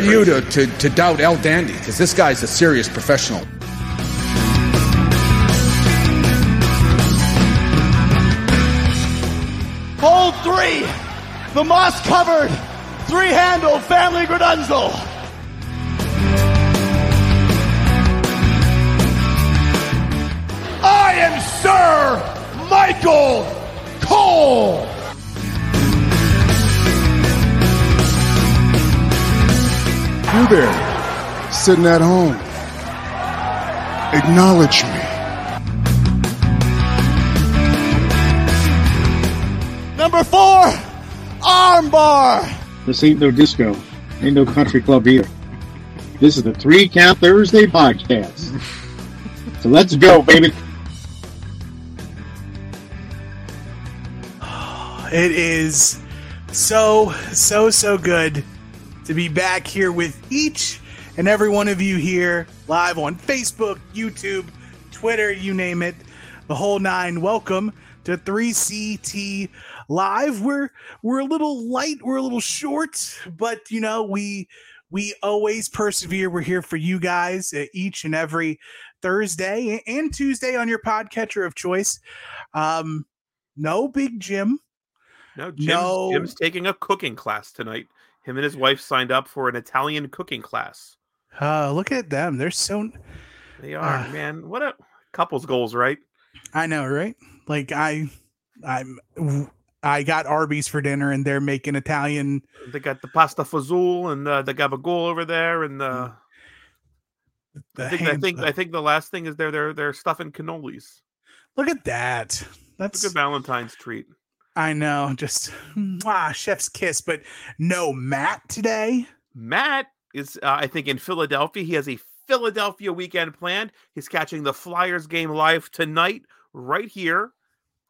Who are you to, to, to doubt El Dandy? Because this guy's a serious professional. Hold three. The moss covered, three handled family Gradunzel. I am Sir Michael Cole. You there, sitting at home. Acknowledge me. Number four, armbar. This ain't no disco. Ain't no country club either. This is the Three Count Thursday podcast. so let's go, baby. It is so, so, so good to be back here with each and every one of you here live on Facebook, YouTube, Twitter, you name it, the whole nine. Welcome to 3CT Live. We're we're a little light, we're a little short, but you know, we we always persevere. We're here for you guys uh, each and every Thursday and Tuesday on your podcatcher of choice. Um, no big Jim. No, Jim's, No. Jim's taking a cooking class tonight. Him and his wife signed up for an Italian cooking class. Uh, look at them. They're so. They are, Ah. man. What a couple's goals, right? I know, right? Like I, I'm, I got Arby's for dinner, and they're making Italian. They got the pasta fazool and uh, the gabagool over there, and uh, The I think I think I think the last thing is they're they're they're stuffing cannolis. look at that. It's That's a good Valentine's treat. I know. Just ah, chef's kiss, but no Matt today. Matt is, uh, I think, in Philadelphia. He has a Philadelphia weekend planned. He's catching the Flyers game live tonight, right here.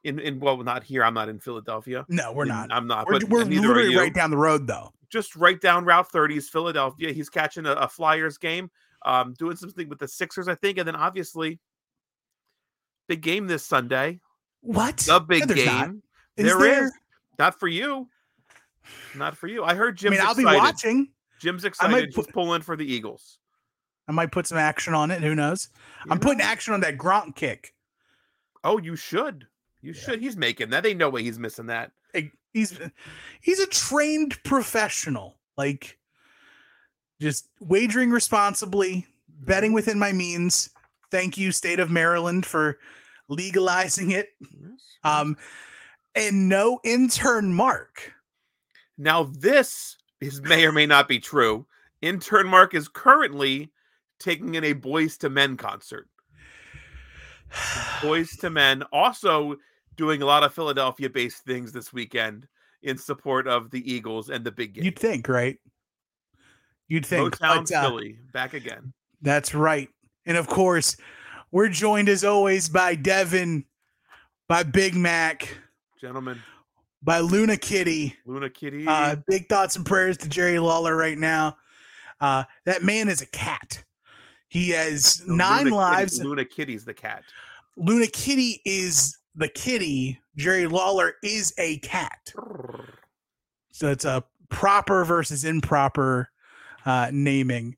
In, in well, not here. I'm not in Philadelphia. No, we're In- not. I'm not. We're, but we're literally right down the road, though. just right down Route 30 is Philadelphia. He's catching a, a Flyers game, um, doing something with the Sixers, I think, and then obviously big game this Sunday. What? The big No, there's not. Is There there? is. Not for you. Not for you. I heard I Jim's mean, I'll be watching. Jim's might excited. He's put- pulling for the Eagles. I might put some action on it. Who knows? You I'm putting action on that Gronk kick. Oh, you should. You should. He's making that. Ain't no way he's missing that. He's he's a trained professional. Like just wagering responsibly, betting within my means. Thank you, state of Maryland, for legalizing it. Um, and no intern mark. Now, this is may or may not be true. Intern Mark is currently taking in a Boyz II Men concert. Boyz II Men also doing a lot of Philadelphia based things this weekend in support of the Eagles and the big game. You'd think, right? You'd think. Motown but, uh, Philly back again. That's right. And of course, we're joined as always by Devin, by Big Mac, Gentlemen, by Luna Kitty. Luna Kitty. Uh, big thoughts and prayers to Jerry Lawler right now. Uh, that man is a cat. He has No, nine Luna lives. Kitty, Luna Kitty's the cat. Luna Kitty is the kitty. Jerry Lawler is a cat. So it's a proper versus improper uh, naming.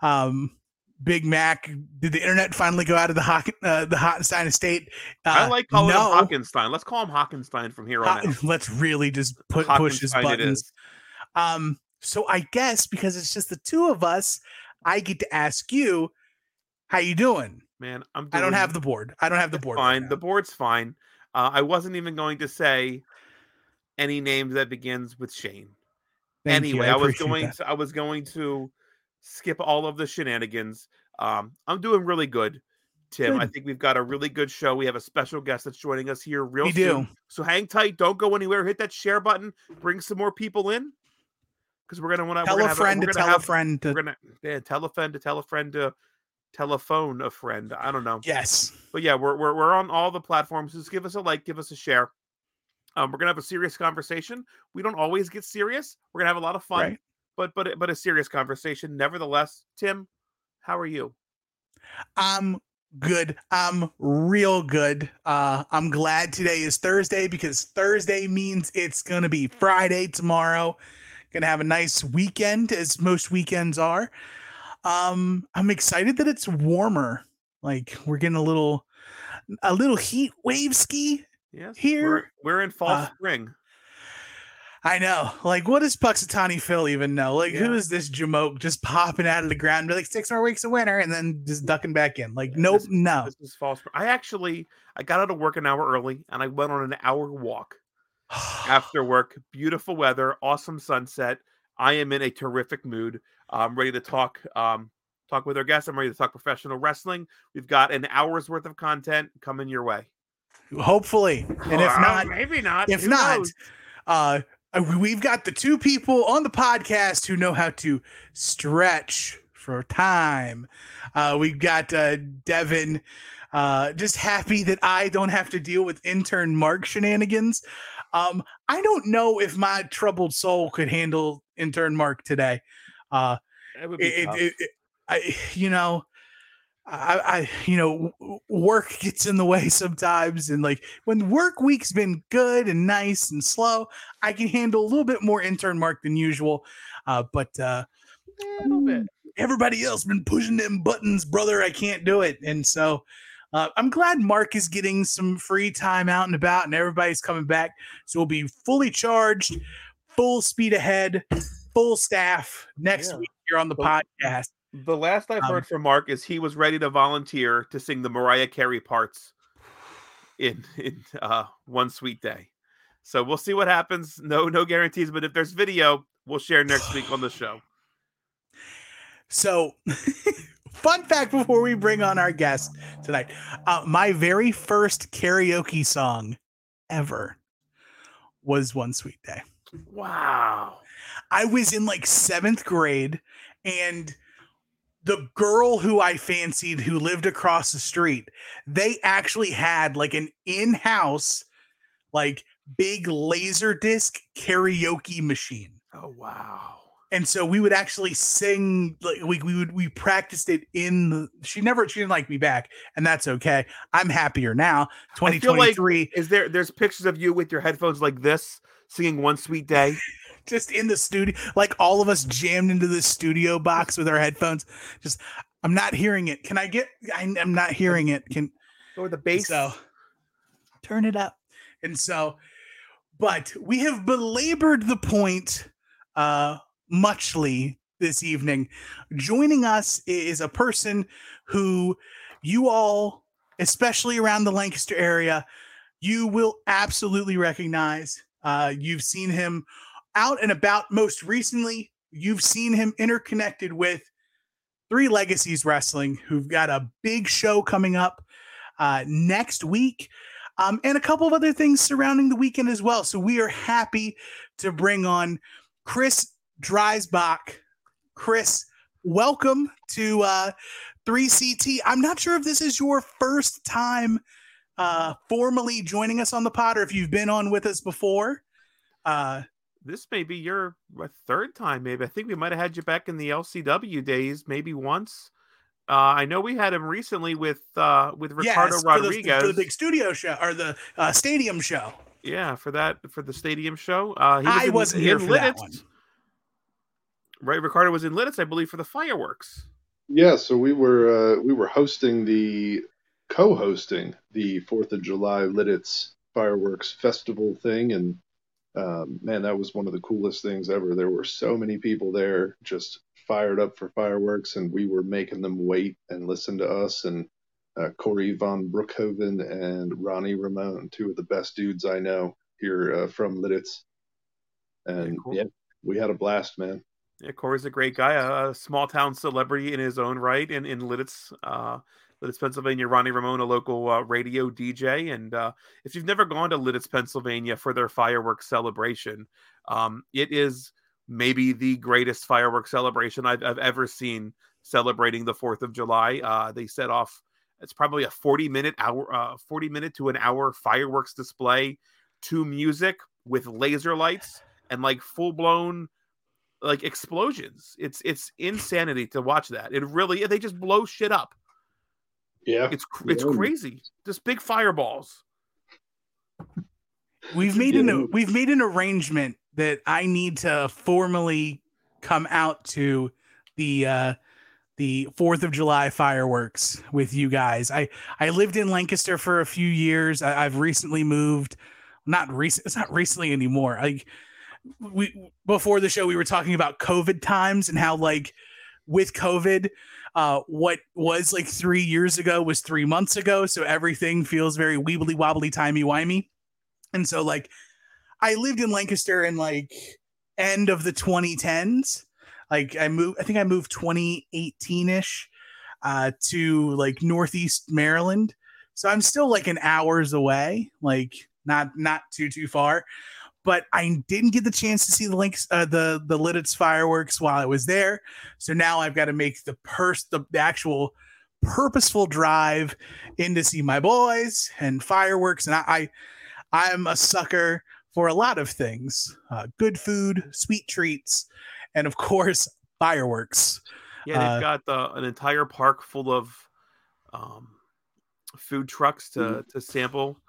Um, Big Mac. Did the internet finally go out of the Hock, uh, the Hottenstein estate? Uh, I like calling no. him Hockenstein. Let's call him Hockenstein from here on out. Let's really just put push his buttons. Um, so I guess because it's just the two of us, I get to ask you, how you doing? Man, I'm I don't have the board. I don't have the board. fine. now. The board's fine. Uh, I wasn't even going to say any names that begins with Shane. Thank anyway, I, was going that. to I was going to skip all of the shenanigans. Um, I'm doing really good, Tim. I think we've got a really good show. We have a special guest that's joining us here real We soon. do. So hang tight. Don't go anywhere. Hit that share button. Bring some more people in. Because we're gonna want to Tell a friend to tell a friend to. We're gonna yeah, tell a friend to tell a friend to telephone a friend. I don't know. Yes. But yeah, we're, we're we're on all the platforms. Just give us a like, give us a share. Um, we're gonna have a serious conversation. We don't always get serious. We're gonna have a lot of fun. Right. But but but a serious conversation. Nevertheless, Tim, how are you? I'm good. I'm real good. Uh, I'm glad today is Thursday because Thursday means it's gonna be Friday tomorrow. Gonna have a nice weekend, as most weekends are. Um, I'm excited that it's warmer. Like we're getting a little, a little heat wave ski Yes, Here, we're, we're in fall uh, spring. I know. Like, what does Punxsutawney Phil even know? Like, who Yeah. is this Jamoke just popping out of the ground? Be like six more weeks of winter and then just ducking back in. Like, nope, this- no. This is spring. I actually I got out of work an hour early and I went on an hour walk after work. Beautiful weather, awesome sunset. I am in a terrific mood. I'm ready to talk um talk with our guests. I'm ready to talk professional wrestling. We've got an hour's worth of content coming your way. Hopefully, and if not, maybe not. if Who not, knows? uh, we've got the two people on the podcast who know how to stretch for time. Uh, we've got uh, Devin. Uh, just happy that I don't have to deal with intern Mark shenanigans. Um, I don't know if my troubled soul could handle intern Mark today. Uh, it would be it, tough. it, it, I, you know, I, I, you know, work gets in the way sometimes, and like when work week's been good and nice and slow, I can handle a little bit more intern mark than usual. Uh, but uh, a little bit. everybody else been pushing them buttons, brother. I can't do it, and so. Uh, I'm glad Mark is getting some free time out and about, and everybody's coming back. So we'll be fully charged, full speed ahead, full staff next Yeah. week here on the podcast. The last I've Um, heard from Mark is he was ready to volunteer to sing the Mariah Carey parts in in uh, one sweet day. So we'll see what happens. No, no guarantees, but if there's video, we'll share next week on the show. So, fun fact before we bring on our guest tonight uh, my very first karaoke song ever was One Sweet Day. Wow. I was in like seventh grade, and the girl who I fancied who lived across the street, they actually had like an in house, like big laser disc karaoke machine. Oh wow. and so we would actually sing like we, we would we practiced it in the she never she didn't like me back and that's okay i'm happier now I feel like 2023 is there there's pictures of you with your headphones like this singing one sweet day. Just in the studio like all of us jammed into the studio box with our headphones. Just i'm not hearing it. Can i get I, i'm not hearing it. Can Or the bass. so turn it up. And so but we have belabored the point uh muchly this evening. Joining us is a person who you all especially around the lancaster area you will absolutely recognize. Uh you've seen him out and about most recently you've seen him interconnected with three legacies wrestling who've got a big show coming up uh, next week, um, and a couple of other things surrounding the weekend as well. So we are happy to bring on Chris Dreisbach. Chris, welcome to uh, 3CT. I'm not sure if this is your first time uh, formally joining us on the pod or if you've been on with us before. Uh, this may be your third time, maybe. I think we might have had you back in the LCW days, maybe once. Uh, I know we had him recently with uh, with Ricardo yes, for the- Rodriguez. for the big studio show or the uh, stadium show. yeah, for that for the stadium show. Uh, he I in- wasn't here in for that one. Right, Ricardo was in Lititz, I believe, for the fireworks. Yeah, so we were uh, we were hosting the co-hosting the Fourth of July Lititz fireworks festival thing, and um, man, that was one of the coolest things ever. There were so many people there, just fired up for fireworks, and we were making them wait and listen to us. And uh, Corey von Brookhoven and Ronnie Ramone, two of the best dudes I know here uh, from Lititz, and cool. yeah, we had a blast, man. Yeah, Corey's a great guy, a, a small town celebrity in his own right, in in Lititz, uh, Lititz, Pennsylvania. Ronnie Ramone, a local uh, radio DJ, and uh, if you've never gone to Lititz, Pennsylvania for their fireworks celebration, um, it is maybe the greatest fireworks celebration I've, I've ever seen celebrating the Fourth of July. Uh, they set off. It's probably a forty minute hour, uh, forty minute to an hour fireworks display to music with laser lights and like full blown like explosions. It's it's insanity to watch that. It really they just blow shit up. Yeah, It's cr- it's Yeah. crazy. Just big fireballs. We've made an we've made an arrangement that I need to formally come out to the uh the 4th of July fireworks with you guys. I I lived in Lancaster for a few years. I, I've recently moved. Not recent. It's not recently anymore. I we before the show we were talking about COVID times and how like with COVID, uh, what was like three years ago was three months ago. So everything feels very weebly wobbly timey wimey. And so like I lived in Lancaster in like end of the 2010s. Like I moved, I think I moved 2018-ish uh to like northeast Maryland. So I'm still like an hours away, like not not too too far. But I didn't get the chance to see the links uh, the the Lititz fireworks while I was there. So now I've got to make the purse the, the actual purposeful drive in to see my boys and fireworks. And I, I I'm a sucker for a lot of things: uh, good food, sweet treats, and of course fireworks. Yeah, they've Uh, got the, an entire park full of um, food trucks to to sample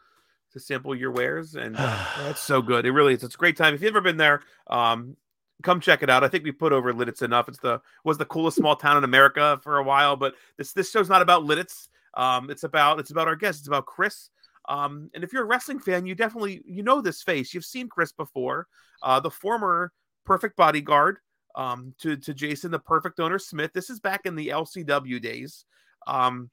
to sample your wares, and that's so good. It really is. It's a great time. If you've ever been there, um, come check it out. I think we put over Lititz enough. It's the was the coolest small town in America for a while, but this this show's not about Lititz. Um, it's about it's about our guest. It's about Chris. Um, and if you're a wrestling fan, you definitely you know this face. You've seen Chris before, uh, the former perfect bodyguard um, to to Jason, the perfect owner Smith. This is back in the LCW days. Um,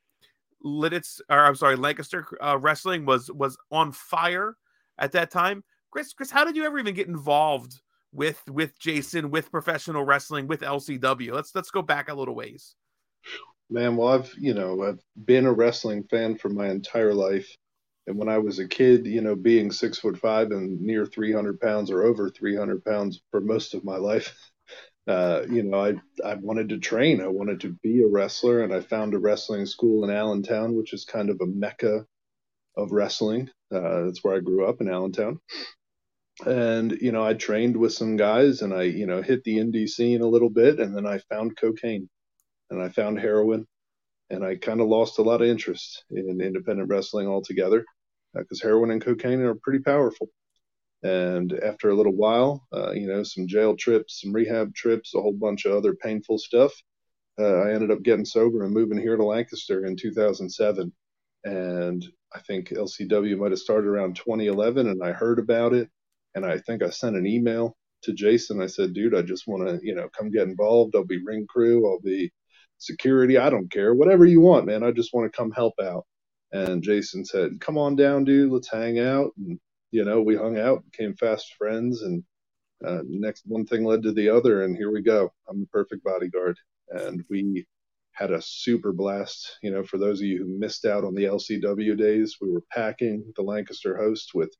Lititz, or I'm sorry, Lancaster uh, wrestling was was on fire at that time. Chris, Chris, how did you ever even get involved with with Jason, with professional wrestling, with LCW? Let's let's go back a little ways. Man, well, I've you know I've been a wrestling fan for my entire life, and when I was a kid, you know, being six foot five and near 300 pounds or over 300 pounds for most of my life, uh, you know, I I wanted to train. I wanted to be a wrestler, and I found a wrestling school in Allentown, which is kind of a mecca of wrestling. Uh, that's where I grew up in Allentown. And you know, I trained with some guys, and I you know hit the indie scene a little bit, and then I found cocaine and I found heroin, and I kind of lost a lot of interest in independent wrestling altogether because heroin and cocaine are pretty powerful. And after a little while, uh, you know, some jail trips, some rehab trips, a whole bunch of other painful stuff, uh, I ended up getting sober and moving here to Lancaster in 2007. And I think LCW might have started around 2011, and I heard about it, and I think I sent an email to Jason. I said, "Dude, I just want to, you know, come get involved. I'll be ring crew. I'll be security. I don't care. Whatever you want, man. I just want to come help out. And Jason said, Come on down, dude. Let's hang out. And, you know, we hung out, became fast friends. And uh, next one thing led to the other. And here we go. I'm the perfect bodyguard. And we had a super blast. You know, for those of you who missed out on the LCW days, we were packing the Lancaster host with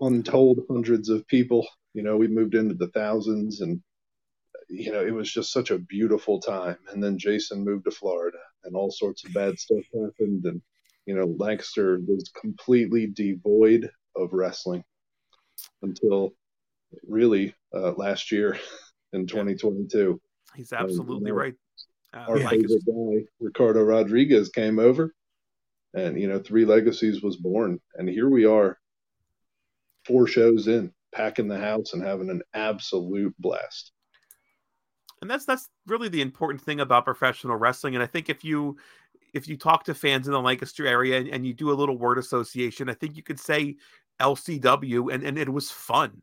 untold hundreds of people. You know, we moved into the thousands and you know, it was just such a beautiful time. And then Jason moved to Florida, and all sorts of bad stuff happened. And you know, Lancaster was completely devoid of wrestling until really uh, last year in 2022. He's absolutely know, right. Uh, Our favorite guy, Ricardo Rodriguez, came over, and you know, Three Legacies was born. And here we are, four shows in, packing the house and having an absolute blast. and that's that's really the important thing about professional wrestling and i think if you if you talk to fans in the lancaster area and, and you do a little word association i think you could say lcw and and it was fun.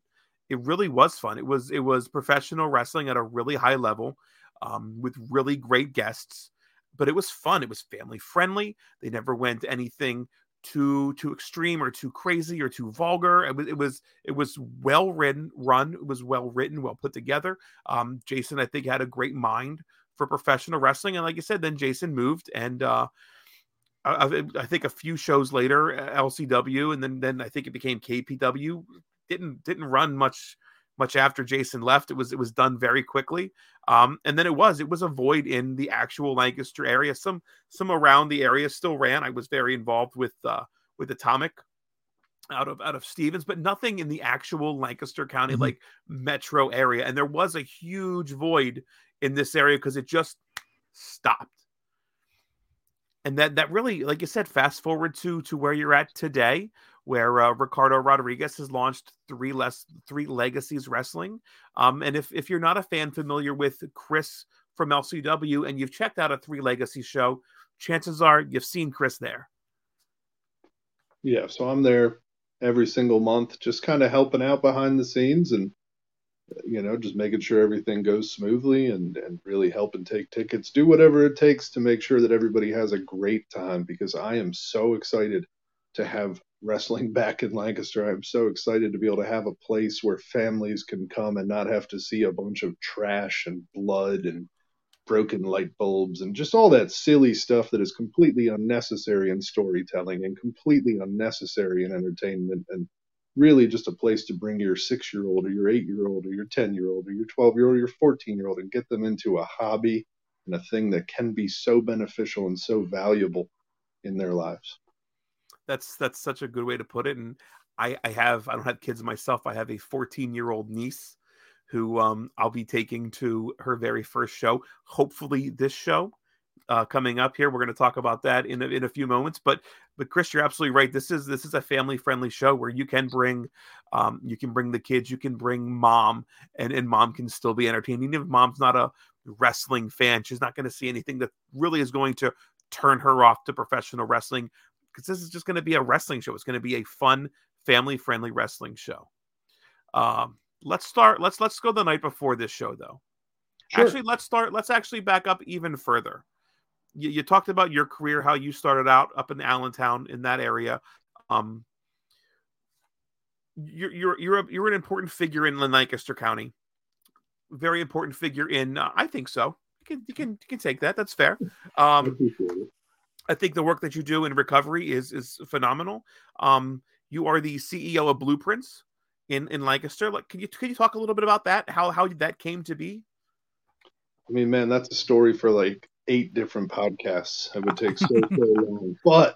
It really was fun. It was it was professional wrestling at a really high level um, with really great guests but it was fun. It was family friendly. They never went anything too too extreme or too crazy or too vulgar. It was it was it was well written run. It was well written well put together. Um, Jason, I think, had a great mind for professional wrestling, and like I said, then Jason moved, and uh, I, I- think a few shows later, uh, LCW, and then then I think it became KPW. Didn't didn't run much much after Jason left. It was it was done very quickly, um, and then it was it was a void in the actual Lancaster area. Some some around the area still ran. I was very involved with uh, with Atomic out of out of Stevens, but nothing in the actual Lancaster County Mhm. like metro area. And there was a huge void in this area because it just stopped. And that that really, like you said, fast forward to to where you're at today, where uh, Ricardo Rodriguez has launched three less three legacies wrestling. Um, and if if you're not a fan familiar with Chris from LCW and you've checked out a three legacy show, chances are you've seen Chris there. Yeah, so I'm there every single month, just kind of helping out behind the scenes and you know, just making sure everything goes smoothly and and really helping take tickets, do whatever it takes to make sure that everybody has a great time because I am so excited to have wrestling back in Lancaster. I'm so excited to be able to have a place where families can come and not have to see a bunch of trash and blood and broken light bulbs and just all that silly stuff that is completely unnecessary in storytelling and completely unnecessary in entertainment and really just a place to bring your six year old or your eight year old or your 10 year old or your 12 year old or your 14 year old and get them into a hobby and a thing that can be so beneficial and so valuable in their lives. That's that's such a good way to put it. And I, I have I don't have kids myself. I have a 14 year old niece who um, I'll be taking to her very first show. Hopefully, this show uh, coming up here. We're going to talk about that in a, in a few moments. But but Chris, you're absolutely right. This is this is a family friendly show where you can bring um, you can bring the kids, you can bring mom, and and mom can still be entertained. Even if mom's not a wrestling fan, she's not going to see anything that really is going to turn her off to professional wrestling because this is just going to be a wrestling show. It's going to be a fun, family friendly wrestling show. Um, let's start. Let's let's go the night before this show though. Sure. Actually, let's start. Let's actually back up even further. You, you talked about your career, how you started out up in Allentown in that area. Um, you're you're you're a, you're an important figure in Lancaster County. Very important figure in. Uh, I think so. You can you can you can take that. That's fair. I Um. I think the work that you do in recovery is is phenomenal. Um, you are the CEO of Blueprints in in Lancaster. Like, can you can you talk a little bit about that? How how that came to be? I mean, man, that's a story for like eight different podcasts. It would take so, so long. But,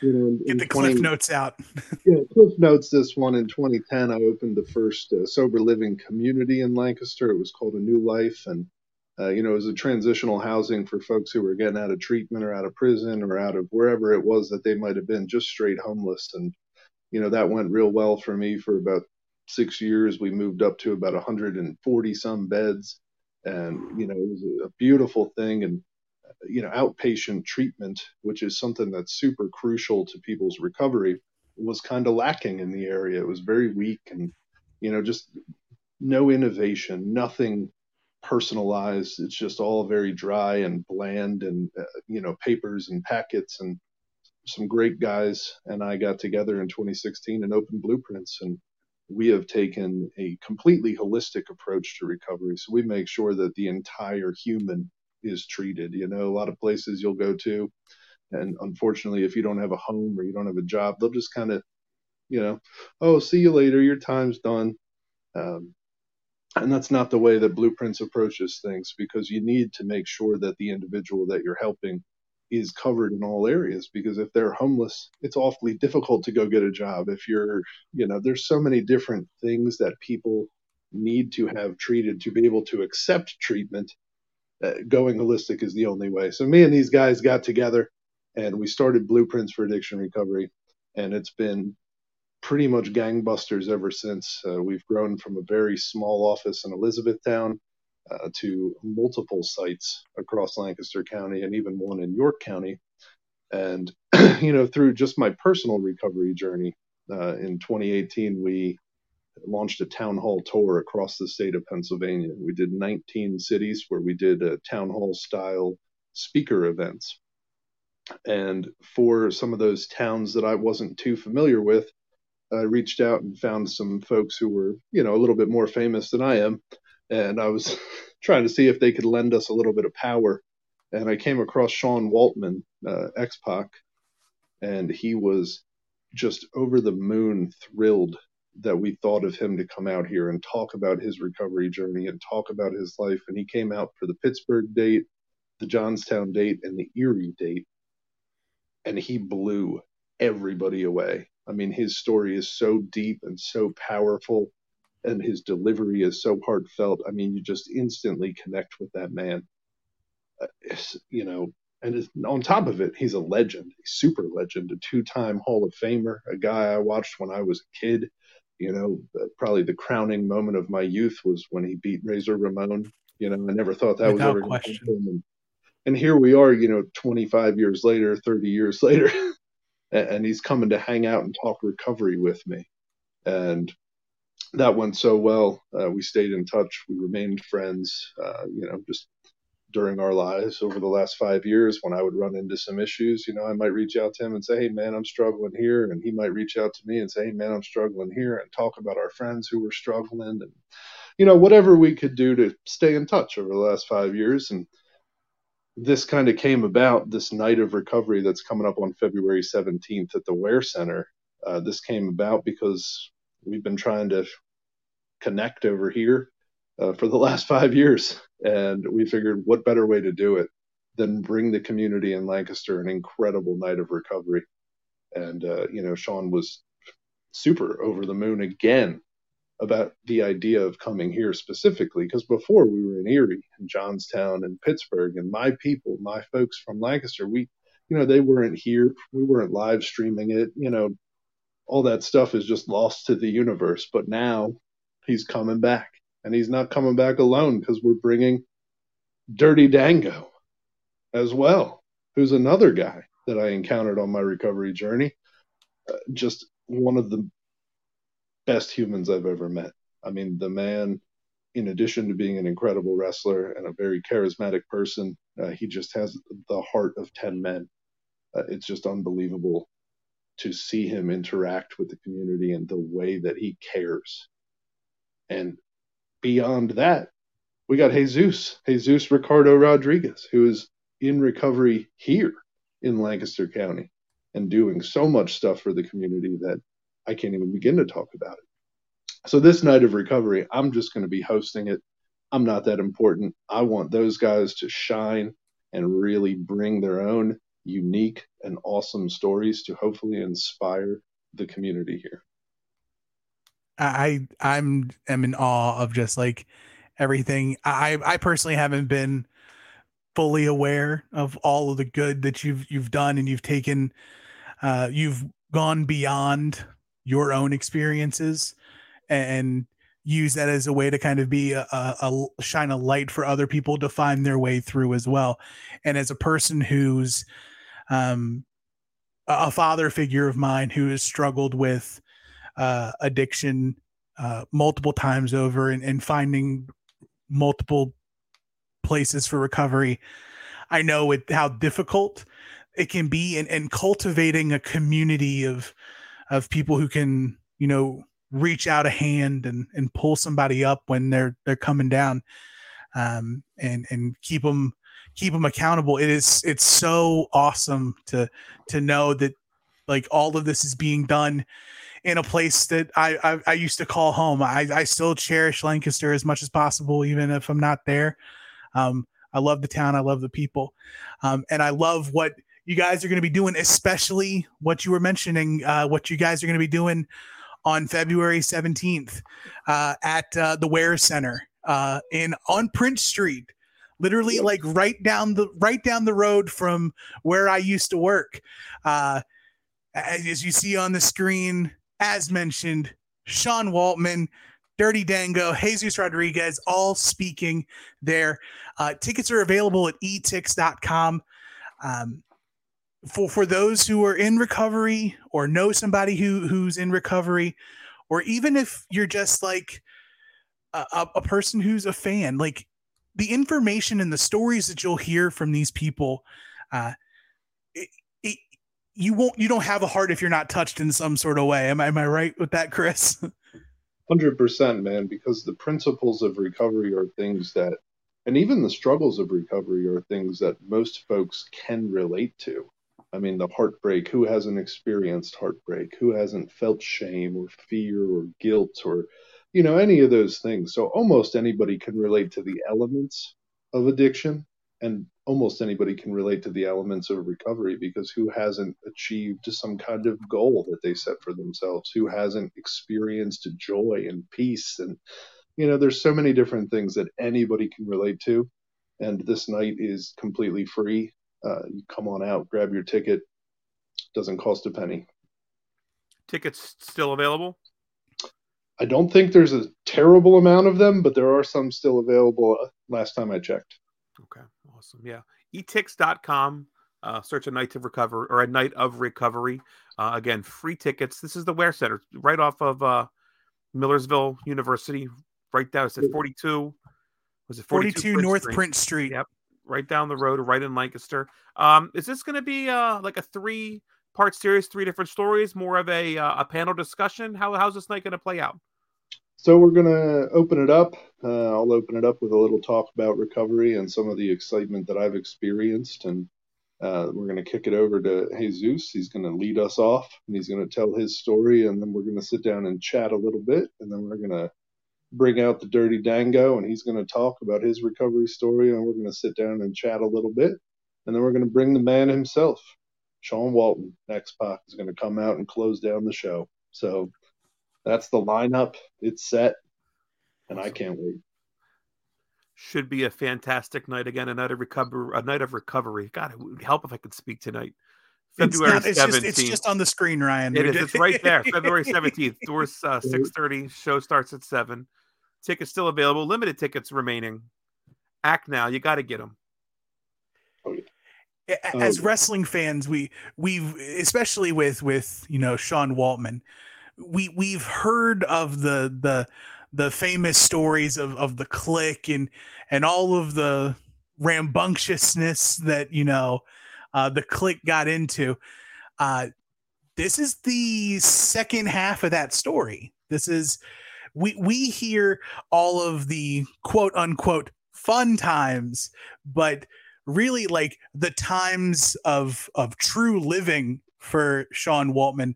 you know, Get the 20 cliff notes out. Yeah, Cliff Notes this one in 2010. I opened the first uh, sober living community in Lancaster. It was called A New Life, and uh, you know, it was a transitional housing for folks who were getting out of treatment or out of prison or out of wherever it was that they might have been just straight homeless. And you know, that went real well for me for about six years. We moved up to about 140 some beds, and you know, it was a beautiful thing. And you know, outpatient treatment, which is something that's super crucial to people's recovery, was kind of lacking in the area. It was very weak and, you know, just no innovation, nothing personalized. It's just all very dry and bland and, uh, you know, papers and packets and some great guys and I got together in 2016 and opened Blueprints and we have taken a completely holistic approach to recovery. So we make sure that the entire human is treated. You know, a lot of places you'll go to, and unfortunately, if you don't have a home or you don't have a job, they'll just kind of, you know, oh, see you later, your time's done. Um, and that's not the way that Blueprints approaches things because you need to make sure that the individual that you're helping is covered in all areas because if they're homeless, it's awfully difficult to go get a job. If you're, you know, there's so many different things that people need to have treated to be able to accept treatment. Uh, going holistic is the only way. So me and these guys got together and we started Blueprints for Addiction Recovery, and it's been pretty much gangbusters ever since. Uh, we've grown from a very small office in Elizabethtown uh, to multiple sites across Lancaster County and even one in York County. And, you know, through just my personal recovery journey uh, in 2018, we launched a town hall tour across the state of Pennsylvania. We did 19 cities where we did a town hall style speaker events. And for some of those towns that I wasn't too familiar with, I reached out and found some folks who were, you know, a little bit more famous than I am. And I was trying to see if they could lend us a little bit of power. And I came across Sean Waltman, uh, X Pac, and he was just over the moon thrilled that we thought of him to come out here and talk about his recovery journey and talk about his life. And he came out for the Pittsburgh date, the Johnstown date, and the Erie date. And he blew everybody away. I mean, his story is so deep and so powerful, and his delivery is so heartfelt. I mean, you just instantly connect with that man. Uh, you know, and on top of it, he's a legend, a super legend, a two-time Hall of Famer, a guy I watched when I was a kid. You know, probably the crowning moment of my youth was when he beat Razor Ramon. You know, I never thought that Without was ever going to happen. And, and here we are, you know, 25 years later, 30 years later, and he's coming to hang out and talk recovery with me. And that went so well. Uh, we stayed in touch. We remained friends. Uh, you know, just during our lives over the last five years, when I would run into some issues, you know, I might reach out to him and say, "Hey, man, I'm struggling here," and he might reach out to me and say, "Hey, man, I'm struggling here," and talk about our friends who were struggling, and you know, whatever we could do to stay in touch over the last five years. And this kind of came about this night of recovery that's coming up on February 17th at the Ware Center. Uh, this came about because we've been trying to connect over here uh, for the last five years, and we figured what better way to do it than bring the community in Lancaster an incredible night of recovery. And uh, you know, Sean was super over the moon again about the idea of coming here specifically because before we were in Erie and Johnstown and Pittsburgh and my people, my folks from Lancaster, we, you know, they weren't here. We weren't live streaming it. You know, all that stuff is just lost to the universe. But now he's coming back and he's not coming back alone because we're bringing Dirty Dango as well, who's another guy that I encountered on my recovery journey. Uh, just one of the best humans I've ever met. I mean, the man, in addition to being an incredible wrestler and a very charismatic person, uh, he just has the heart of 10 men. Uh, it's just unbelievable to see him interact with the community and the way that he cares. And beyond that, we got Jesus, Jesus Ricardo Rodriguez, who is in recovery here in Lancaster County and doing so much stuff for the community that I can't even begin to talk about it. So this night of recovery, I'm just going to be hosting it. I'm not that important. I want those guys to shine and really bring their own unique and awesome stories to hopefully inspire the community here. I I'm am in awe of just like everything. I I personally haven't been fully aware of all of the good that you've you've done and you've taken uh you've gone beyond your own experiences and use that as a way to kind of be a, a, shine a light for other people to find their way through as well. And as a person who's um, a father figure of mine who has struggled with uh, addiction uh, multiple times over and, and finding multiple places for recovery, I know how difficult it can be and, and cultivating a community of of people who can you know reach out a hand and and pull somebody up when they're they're coming down um and and keep them keep them accountable. It is it's so awesome to to know that like all of this is being done in a place that I, I, I used to call home. I, I still cherish Lancaster as much as possible, even if I'm not there. Um, I love the town. I love the people, um, and I love what you guys are going to be doing, especially what you were mentioning. Uh, what you guys are going to be doing on February 17th uh, at uh, the Ware Center uh, in on Prince Street, literally like right down the right down the road from where I used to work. Uh, as you see on the screen, as mentioned, Sean Waltman, Dirty Dango, Jesus Rodriguez, all speaking there. Uh, tickets are available at etix.com. Um, for for those who are in recovery or know somebody who who's in recovery or even if you're just like a, a person who's a fan like the information and the stories that you'll hear from these people uh you won't you don't have a heart if you're not touched in some sort of way am, I, am i right with that chris 100% man because the principles of recovery are things that and even the struggles of recovery are things that most folks can relate to I mean, the heartbreak. Who hasn't experienced heartbreak? Who hasn't felt shame or fear or guilt or, you know, any of those things? So almost anybody can relate to the elements of addiction. And almost anybody can relate to the elements of recovery because who hasn't achieved some kind of goal that they set for themselves? Who hasn't experienced joy and peace? And, you know, there's so many different things that anybody can relate to. And this night is completely free. Uh, you come on out, grab your ticket. Doesn't cost a penny. Tickets still available? I don't think there's a terrible amount of them, but there are some still available uh, last time I checked. Okay, awesome. Yeah. etix.com. Uh, search a night of recovery or a night of recovery. Uh, again, free tickets. This is the Ware Center right off of uh, Millersville University, right down. It says 42. Was it 42, 42 North Street? Prince Street. Yep, right down the road, right in Lancaster. Um, is this going to be uh, like a three part series, three different stories, more of a uh, a panel discussion? How how's this night going to play out? So we're going to open it up. Uh, I'll open it up with a little talk about recovery and some of the excitement that I've experienced. And uh, we're going to kick it over to Jesus. He's going to lead us off and he's going to tell his story. And then we're going to sit down and chat a little bit. And then we're going to bring out the dirty dango and he's going to talk about his recovery story. And we're going to sit down and chat a little bit. And then we're going to bring the man himself, Sean Waltman, X Pac, is going to come out and close down the show. So that's the lineup. It's set, and I can't wait. Should be a fantastic night again. A night of recovery. A night of recovery. God, it would help if I could speak tonight. It's, February not- it's just, seventeenth. it's just on the screen, Ryan. It We is. did- It's right there. February seventeenth. Doors uh, six thirty. Show starts at seven. Tickets still available. Limited tickets remaining. Act now. You got to get them. A- as wrestling fans we we've especially with with you know Sean Waltman we we've heard of the the the famous stories of of the Kliq and and all of the rambunctiousness that you know uh the Kliq got into. Uh this is the second half of that story. This is we we hear all of the quote unquote fun times but really like the times of of true living for Sean Waltman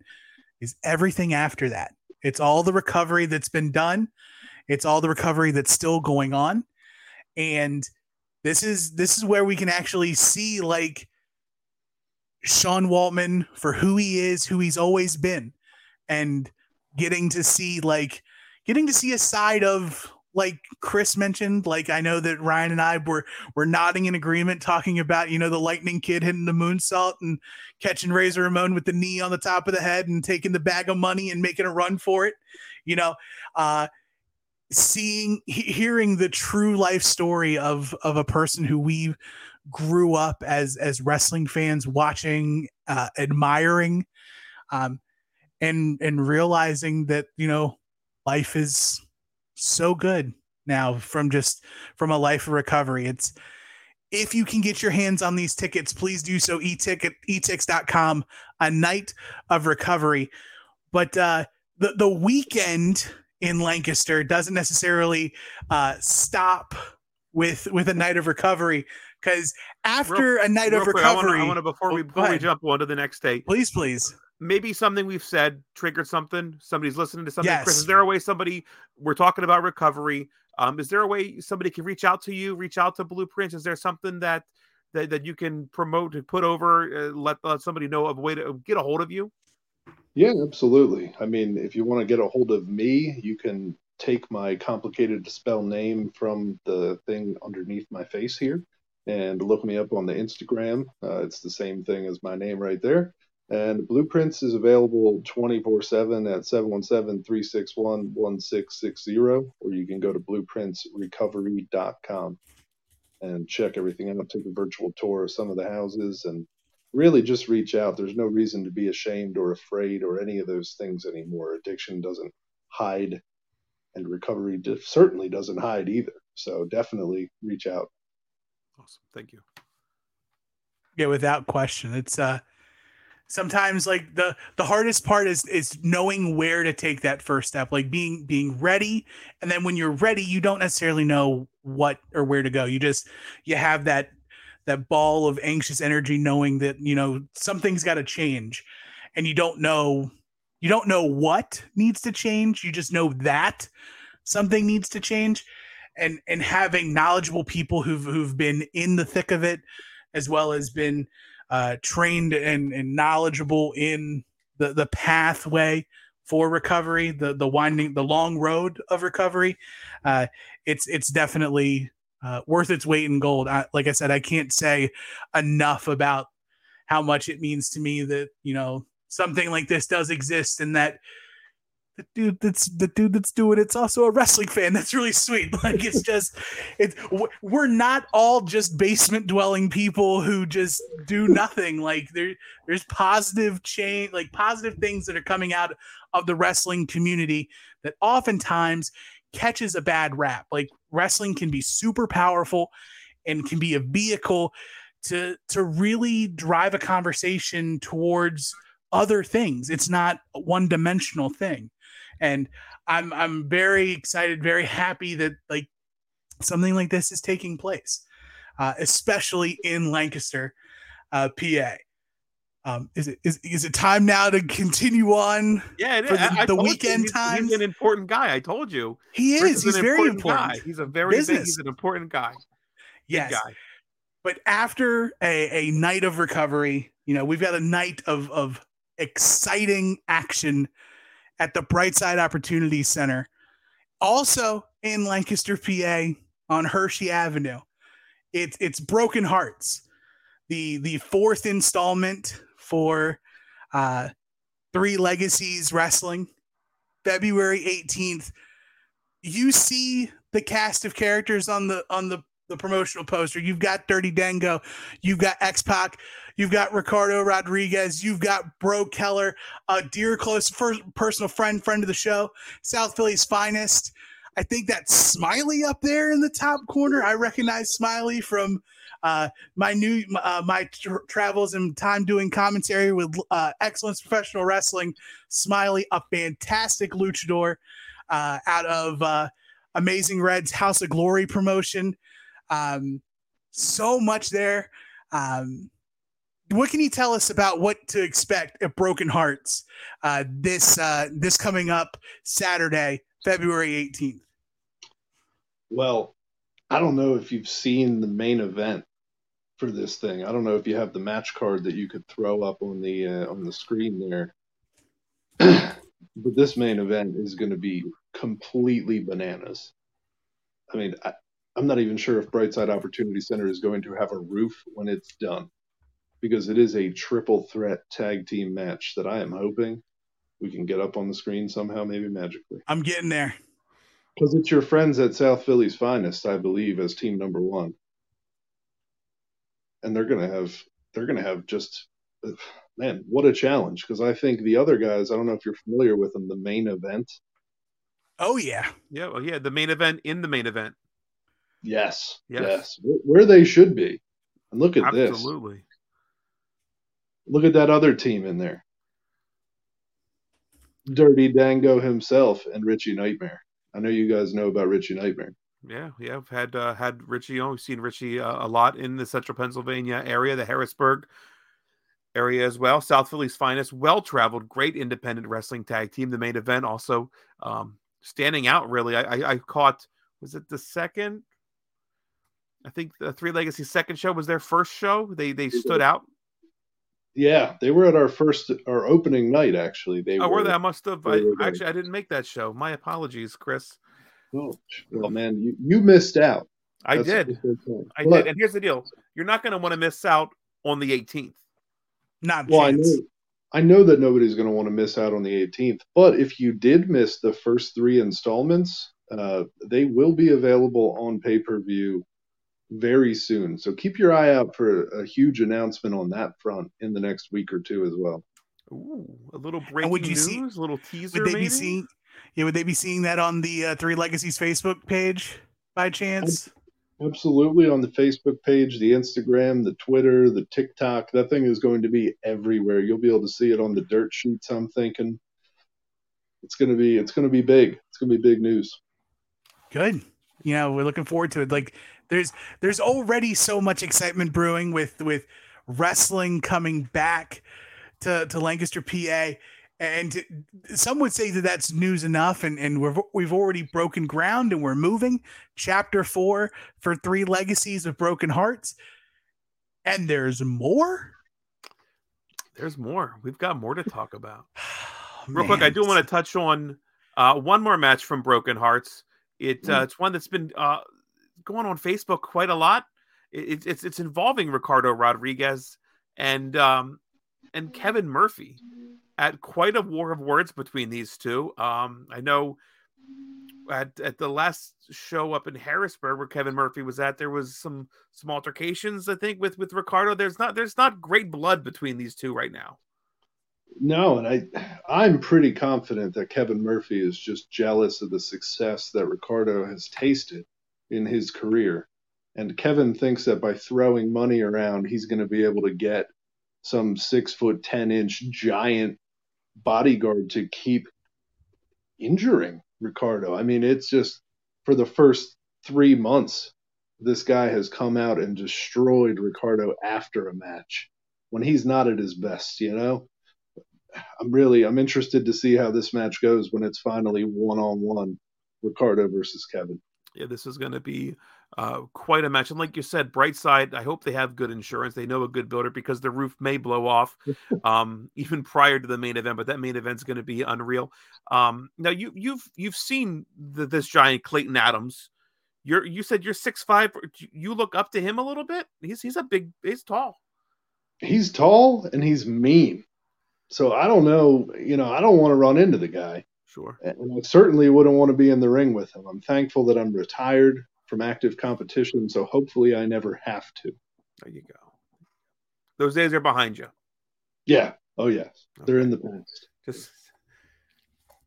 is everything after that. It's all the recovery that's been done. It's all the recovery that's still going on. And this is this is where we can actually see like Sean Waltman for who he is, who he's always been, and getting to see like getting to see a side of like Chris mentioned, like I know that Ryan and I were were nodding in agreement, talking about you know the Lightning Kid hitting the moonsault and catching Razor Ramon with the knee on the top of the head and taking the bag of money and making a run for it. You know, uh, seeing he- hearing the true life story of of a person who we grew up as as wrestling fans watching, uh, admiring, um, and and realizing that you know life is so good now from just from a life of recovery. It's if you can get your hands on these tickets, please do so. E-ticket, etix.com, a night of recovery. But uh, the the weekend in Lancaster doesn't necessarily uh, stop with with a night of recovery because after Real- a night of quick, I recovery, want to before Oh, we before we jump on to the next day. please, please. Maybe something we've said triggered something. Somebody's listening to something. Chris, is there a way somebody we're talking about recovery? Um, is there a way somebody can reach out to you, reach out to Blueprints? Is there something that that, that you can promote and put over, uh, let, let somebody know of a way to get a hold of you? Yeah, absolutely. I mean, if you want to get a hold of me, you can take my complicated to spell name from the thing underneath my face here and look me up on the Instagram. Uh, it's the same thing as my name right there. And Blueprints is available 24 7 at 717 361 1660, or you can go to blueprintsrecovery.com and check everything out. Take a virtual tour of some of the houses and really just reach out. There's no reason to be ashamed or afraid or any of those things anymore. Addiction doesn't hide, and recovery certainly doesn't hide either. So definitely reach out. Awesome. Thank you. Yeah, without question. It's uh sometimes like the the hardest part is is knowing where to take that first step, like being being ready. And then when you're ready, you don't necessarily know what or where to go. You just you have that that ball of anxious energy knowing that, you know, something's got to change. And you don't know you don't know what needs to change. You just know that something needs to change. and and having knowledgeable people who've who've been in the thick of it, as well as been uh, trained and, and knowledgeable in the the pathway for recovery, the the winding, the long road of recovery. Uh, it's it's definitely uh, worth its weight in gold. I, like I said, I can't say enough about how much it means to me that you know something like this does exist and that the dude that's the dude that's doing it's also a wrestling fan that's really sweet like it's just it's we're not all just basement dwelling people who just do nothing like there there's positive change like positive things that are coming out of the wrestling community that oftentimes catches a bad rap like wrestling can be super powerful and can be a vehicle to to really drive a conversation towards other things. It's not one dimensional thing. And I'm I'm very excited, very happy that like something like this is taking place, uh, especially in Lancaster, uh, PA. Um, is it is, is it time now to continue on? Yeah, it for the, I- the weekend time. He's an important guy. I told you. He is. He's an very important important. guy. He's a very big, he's an important guy. Yes. guy. but after a, a night of recovery, you know, we've got a night of of exciting action at the Brightside Opportunity Center, also in Lancaster, PA, on Hershey Avenue. It's it's Broken Hearts, the the fourth installment for uh, Three Legacies Wrestling, February eighteenth. You see the cast of characters on the on the the promotional poster. You've got Dirty Dango, you've got X Pac, you've got Ricardo Rodriguez, you've got Bro Keller, a dear close first personal friend, friend of the show, South Philly's finest. I think that's Smiley up there in the top corner. I recognize Smiley from uh, my new uh, my tr- travels and time doing commentary with uh, Excellence Professional Wrestling. Smiley, a fantastic luchador uh, out of uh, Amazing Red's House of Glory promotion. Um, so much there. Um, what can you tell us about what to expect at Broken Hearts uh, this uh, this coming up Saturday, February eighteenth? Well, I don't know if you've seen the main event for this thing. I don't know if you have the match card that you could throw up on the uh, on the screen there. but this main event is going to be completely bananas. I mean, I'm not even sure if Brightside Opportunity Center is going to have a roof when it's done, because it is a triple threat tag team match that I am hoping we can get up on the screen somehow, maybe magically. I'm getting there. Because it's your friends at South Philly's finest, I believe, as team number one, and they're gonna have they're gonna have just man, what a challenge! Because I think the other guys, I don't know if you're familiar with them, the main event. Oh yeah, Yeah, well, yeah, the main event in the main event. Yes, Yes. yes, where, they should be. And look at this. Absolutely. Look at that other team in there. Dirty Dango himself and Richie Nightmare. I know you guys know about Richie Nightmare. Yeah, yeah, I've had uh, had Richie on. We've seen Richie uh, a lot in the central Pennsylvania area, the Harrisburg area as well. South Philly's finest, well traveled, great independent wrestling tag team. The main event also um, standing out really. I, I, I caught was it the second? I think the Three Legacy second show was their first show. They they stood out. Yeah, they were at our first our opening night actually. They Oh, were were they? I must have. I, actually, I didn't make that show. My apologies, Chris. Oh, well, man, you, you missed out. I That's did. what they're saying. I But- did. And here's the deal: you're not going to want to miss out on the 18th. not Well, I know, I know that nobody's going to want to miss out on the 18th. But if you did miss the first three installments, uh, they will be available on pay per view very soon. So keep your eye out for a huge announcement on that front in the next week or two as well. Ooh, a little breaking would you news, see- a little teaser. Would they maybe? be seeing? Yeah, would they be seeing that on the uh, Three Legacies Facebook page by chance? Absolutely on the Facebook page, the Instagram, the Twitter, the TikTok. That thing is going to be everywhere. You'll be able to see it on the dirt sheets. I'm thinking it's going to be it's going to be big. It's going to be big news. Good. You know, we're looking forward to it. Like, there's there's already so much excitement brewing with with wrestling coming back to to Lancaster, PA, and some would say that that's news enough, and and we've we've already broken ground and we're moving. Chapter four for three legacies of broken hearts, and there's more. There's more. We've got more to talk about. Oh, Real quick, I do want to touch on uh, one more match from Broken Hearts. It Mm. uh, it's one that's been uh, going on Facebook quite a lot. It, it- it's it's involving Ricardo Rodriguez and um, and Kevin Murphy at quite a war of words between these two. Um, I know at at the last show up in Harrisburg where Kevin Murphy was at, there was some some altercations. I think with with Ricardo. There's not there's not great blood between these two right now. No, and I I'm pretty confident that Kevin Murphy is just jealous of the success that Ricardo has tasted in his career. And Kevin thinks that by throwing money around, he's going to be able to get some six foot ten inch giant bodyguard to keep injuring Ricardo. I mean, it's just for the first three months, this guy has come out and destroyed Ricardo after a match when he's not at his best, you know? I'm really I'm interested to see how this match goes when it's finally one on one Ricardo versus Kevin. Yeah, this is going to be uh, quite a match. And like you said, Brightside, I hope they have good insurance. They know a good builder because the roof may blow off um, even prior to the main event. But that main event's going to be unreal. Um, now you you've you've seen the, this giant Clayton Adams. You're you said you're six five. You look up to him a little bit. He's he's a big. He's tall. He's tall and he's mean. So I don't know, you know, I don't want to run into the guy. Sure. And I certainly wouldn't want to be in the ring with him. I'm thankful that I'm retired from active competition, so hopefully I never have to. There you go. Those days are behind you. Yeah. Oh yes. They're in the past. Just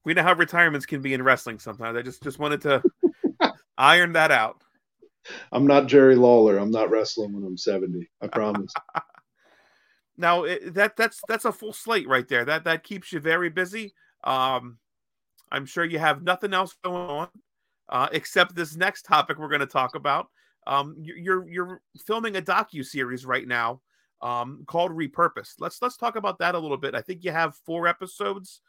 we know how retirements can be in wrestling sometimes. I just just wanted to iron that out. I'm not Jerry Lawler. I'm not wrestling when I'm 70. I promise. Now it, that that's that's a full slate right there. That that keeps you very busy. Um, I'm sure you have nothing else going on uh, except this next topic we're going to talk about. Um, you- you're you're filming a docu series right now um, called Repurposed. Let's let's talk about that a little bit. I think you have four episodes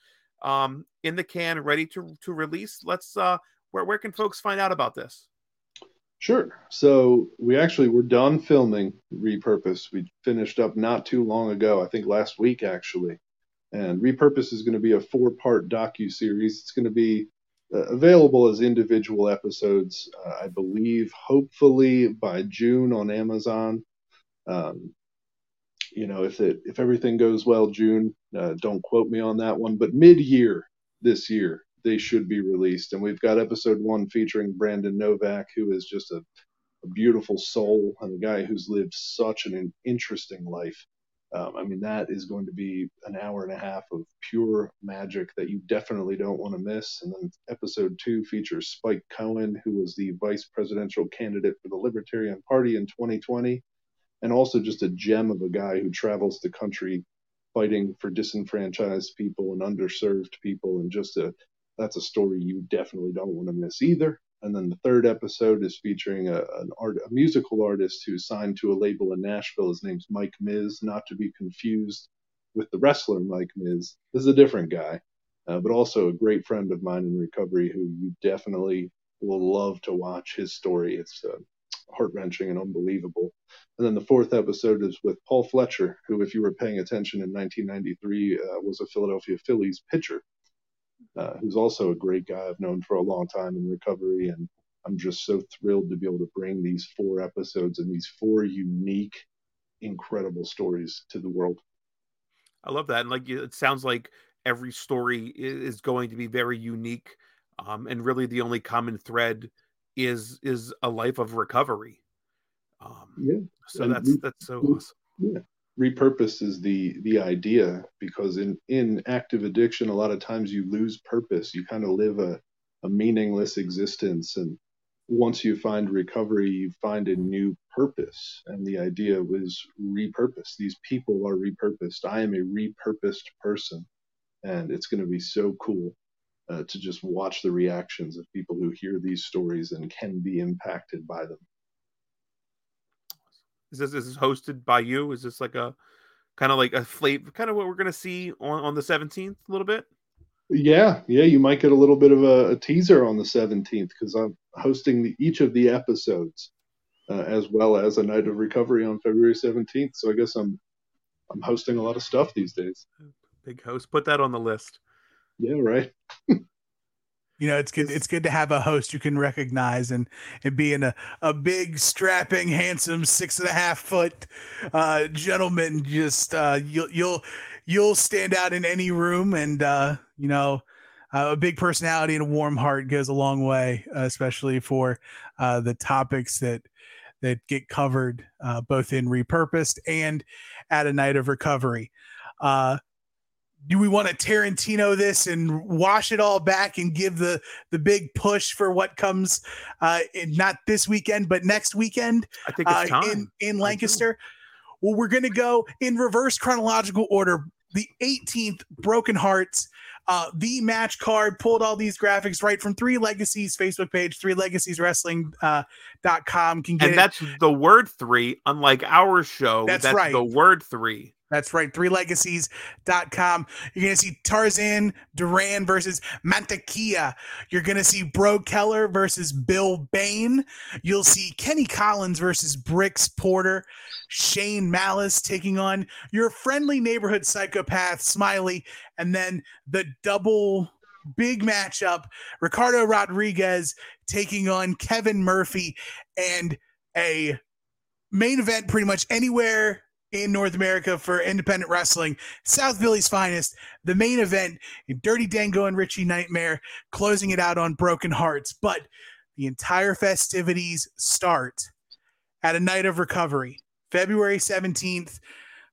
um, in the can, ready to to release. Let's uh, where where can folks find out about this? Sure. So we actually were done filming Repurpose. We finished up not too long ago, I think last week actually. And Repurpose is going to be a four-part docu series. It's going to be uh, available as individual episodes, uh, I believe, hopefully by June on Amazon. Um, you know, if it if everything goes well, June. Uh, don't quote me on that one, but mid-year this year they should be released. And we've got episode one featuring Brandon Novak, who is just a, a beautiful soul and a guy who's lived such an interesting life. Um, I mean, that is going to be an hour and a half of pure magic that you definitely don't want to miss. And then episode two features Spike Cohen, who was the vice presidential candidate for the Libertarian Party in 2020, and also just a gem of a guy who travels the country fighting for disenfranchised people and underserved people, and just a that's a story you definitely don't want to miss either. And then the third episode is featuring a, an art, a musical artist who's signed to a label in Nashville. His name's Mike Miz, not to be confused with the wrestler Mike Miz. This is a different guy, uh, but also a great friend of mine in recovery who you definitely will love to watch his story. It's uh, heart wrenching and unbelievable. And then the fourth episode is with Paul Fletcher, who, if you were paying attention in 1993, uh, was a Philadelphia Phillies pitcher uh, who's also a great guy I've known for a long time in recovery. And I'm just so thrilled to be able to bring these four episodes and these four unique, incredible stories to the world. I love that, and like it sounds like every story is going to be very unique, um, and really the only common thread is is a life of recovery. Um, Yeah. so And that's we- that's so we- awesome. Yeah. Repurpose is the the idea because in in active addiction a lot of times you lose purpose. You kind of live a a meaningless existence and once you find recovery you find a new purpose and the idea was repurpose. These people are repurposed. I am a repurposed person and it's going to be so cool uh, to just watch the reactions of people who hear these stories and can be impacted by them. Is this is this hosted by you? Is this like a kind of like a flavor, kind of what we're going to see on, on the 17th a little bit? Yeah, yeah, you might get a little bit of a, a teaser on the 17th because I'm hosting the, each of the episodes uh, as well as a night of recovery on February 17th. So I guess I'm I'm hosting a lot of stuff these days. Big host. Put that on the list. Yeah, right. You know, it's good. It's good to have a host you can recognize, and and being a a big, strapping, handsome, six and a half foot uh, gentleman, just uh, you'll you'll you'll stand out in any room, and uh, you know, uh, a big personality and a warm heart goes a long way, uh, especially for uh, the topics that that get covered uh, both in repurposed and at a night of recovery. Do we want to Tarantino this and wash it all back and give the the big push for what comes uh in, not this weekend but next weekend I think it's uh, time. in in Lancaster? Well, we're going to go in reverse chronological order. The 18th, Broken Hearts, uh, the match card, pulled all these graphics right from Three Legacies Facebook page, Three Legacies Wrestling uh, dot com. Can get and it. that's the word three, unlike our show. That's That's, right. the word three. That's right. Threelegacies.com. You're going to see Tarzan Duran versus Mantequilla. You're going to see Bro Keller versus Bill Bain. You'll see Kenny Collins versus Bricks Porter. Shane Malice taking on your friendly neighborhood psychopath, Smiley. And then the double big matchup Ricardo Rodriguez taking on Kevin Murphy and a main event pretty much anywhere in North America for independent wrestling. South Philly's finest, the main event, Dirty Dango and Richie Nightmare closing it out on Broken Hearts. But the entire festivities start at a night of recovery, February 17th,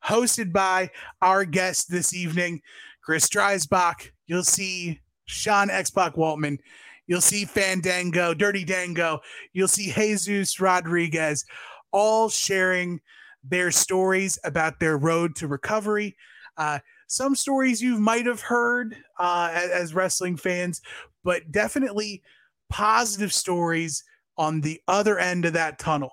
hosted by our guest this evening, Chris Dreisbach. You'll see Sean Xbox Waltman. You'll see Fandango, Dirty Dango. You'll see Jesus Rodriguez, all sharing their stories about their road to recovery. Uh, some stories you might have heard uh, as, as wrestling fans, but definitely positive stories on the other end of that tunnel.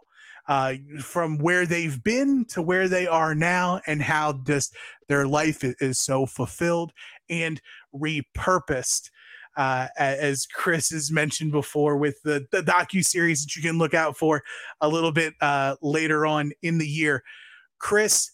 Uh, from where they've been to where they are now, and how just their life is, is so fulfilled and repurposed uh, as Chris has mentioned before with the, the docu series that you can look out for a little bit uh, later on in the year. Chris,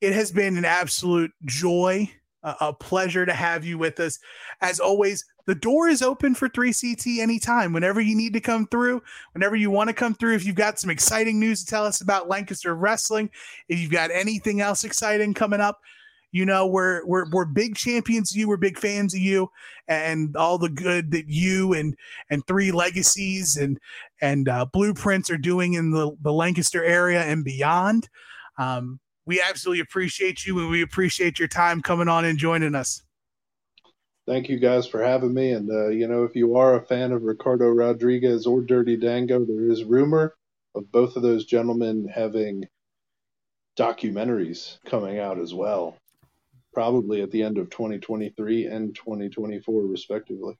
it has been an absolute joy, a, a pleasure to have you with us. As always, the door is open for 3CT anytime. Whenever you need to come through, whenever you want to come through, if you've got some exciting news to tell us about Lancaster wrestling, if you've got anything else exciting coming up, you know we're we're we're big champions of you we're big fans of you and all the good that you and and three legacies and and uh, blueprints are doing in the, the lancaster area and beyond um, we absolutely appreciate you and we appreciate your time coming on and joining us Thank you guys for having me. And, uh, you know, if you are a fan of Ricardo Rodriguez or Dirty Dango, there is rumor of both of those gentlemen having documentaries coming out as well, probably at the end of 2023 and 2024, respectively.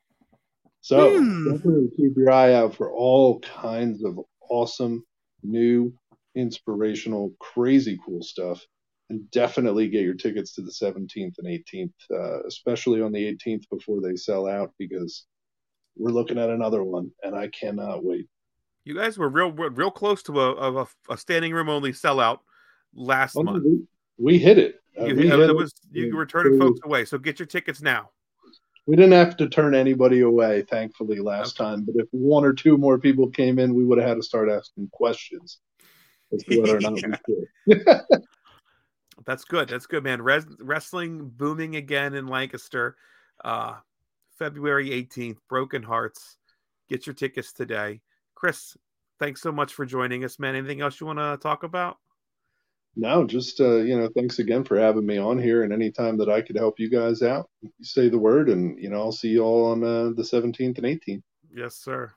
So Hmm. definitely keep your eye out for all kinds of awesome, new, inspirational, crazy cool stuff. And definitely get your tickets to the 17th and 18th, uh, especially on the 18th before they sell out, because we're looking at another one, and I cannot wait. You guys were real, real real close to a, a, a standing room only sellout last Oh, month. We, hit it. Uh, You, we, it hit it. was you were turning folks away, so get your tickets now. we didn't have to turn anybody away, thankfully, last time. But if one or two more people came in, we would have had to start asking questions as to whether or not we should. That's good. That's good, man. Res- wrestling booming again in Lancaster. Uh, February 18th, Broken Hearts. Get your tickets today. Chris, thanks so much for joining us, man. Anything else you want to talk about? No, just uh, you know, thanks again for having me on here. And anytime that I could help you guys out, say the word, and you know, I'll see you all on uh, the 17th and 18th. Yes, sir.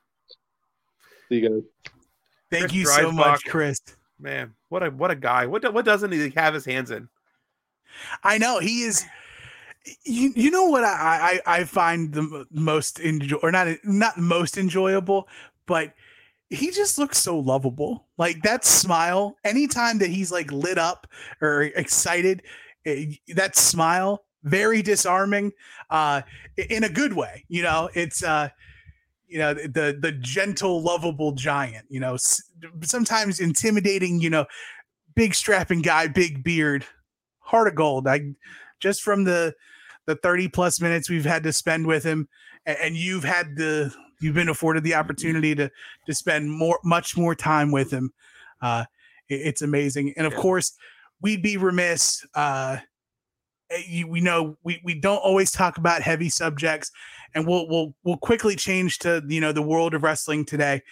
See you guys. thank Chris you so Dreisbach. much chris Man, what a what a guy. What do- what doesn't he have his hands in? I know he is. You you know what I I, I find the most enjoy or not not most enjoyable, but he just looks so lovable. Like that smile, anytime that he's like lit up or excited, eh, that smile, very disarming, uh, in a good way. You know, it's uh, you know, the the gentle, lovable giant. You know, sometimes intimidating. You know, big strapping guy, big beard, heart of gold. I just from the the 30 plus minutes we've had to spend with him and you've had the you've been afforded the opportunity to to spend more much more time with him. Uh it's amazing. And of course we'd be remiss uh eh, you, we know we, we don't always talk about heavy subjects and we'll we'll we'll quickly change to you know the world of wrestling today.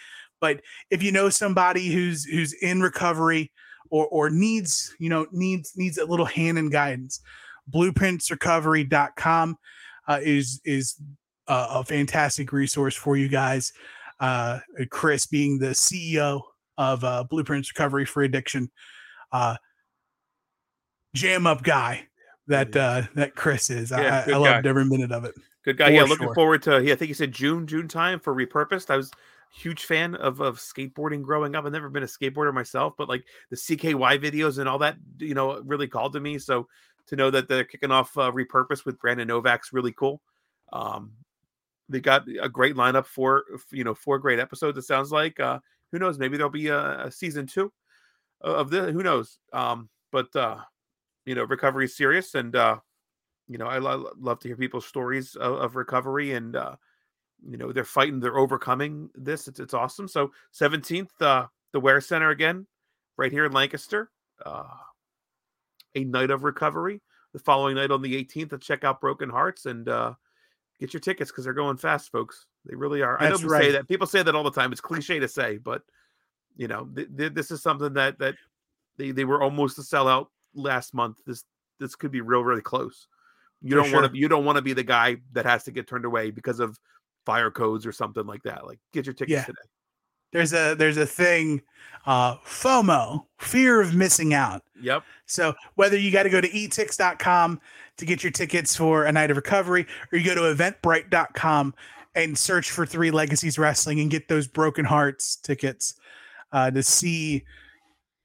But if you know somebody who's who's in recovery or or needs you know needs needs a little hand and guidance blueprintsrecovery.com uh, is is a, a, fantastic resource for you guys uh, chris being the ceo of uh, blueprints recovery for addiction uh, jam up guy that uh, that chris is yeah, i, I loved every minute of it good guy yeah looking sure. forward to yeah i think he said june june time for repurposed i was huge fan of of skateboarding growing up. I've never been a skateboarder myself, but like the CKY videos and all that, you know, really called to me. So to know that they're kicking off uh, repurpose with Brandon Novak's really cool. Um, they got a great lineup for you know four great episodes. It sounds like. Uh, who knows? Maybe there'll be a, a season two of the. Who knows? Um, but uh, you know, recovery is serious, and uh, you know, I lo- love to hear people's stories of, of recovery and. Uh, you know they're fighting they're overcoming this it's, it's awesome so 17th uh the Ware Center again right here in lancaster uh a night of recovery the following night on the 18th to check out broken hearts and uh get your tickets because they're going fast folks they really are That's i know right. say that people say that all the time it's cliche to say but you know th- th- this is something that that they, they were almost a sellout last month this this could be real really close you For don't sure. want to you don't want to be the guy that has to get turned away because of fire codes or something like that. Like get your tickets yeah. today. There's a there's a thing, uh, FOMO, fear of missing out. Yep. So whether you got to go to etix.com to get your tickets for a night of recovery, or you go to eventbrite.com and search for Three Legacies Wrestling and get those Broken Hearts tickets uh, to see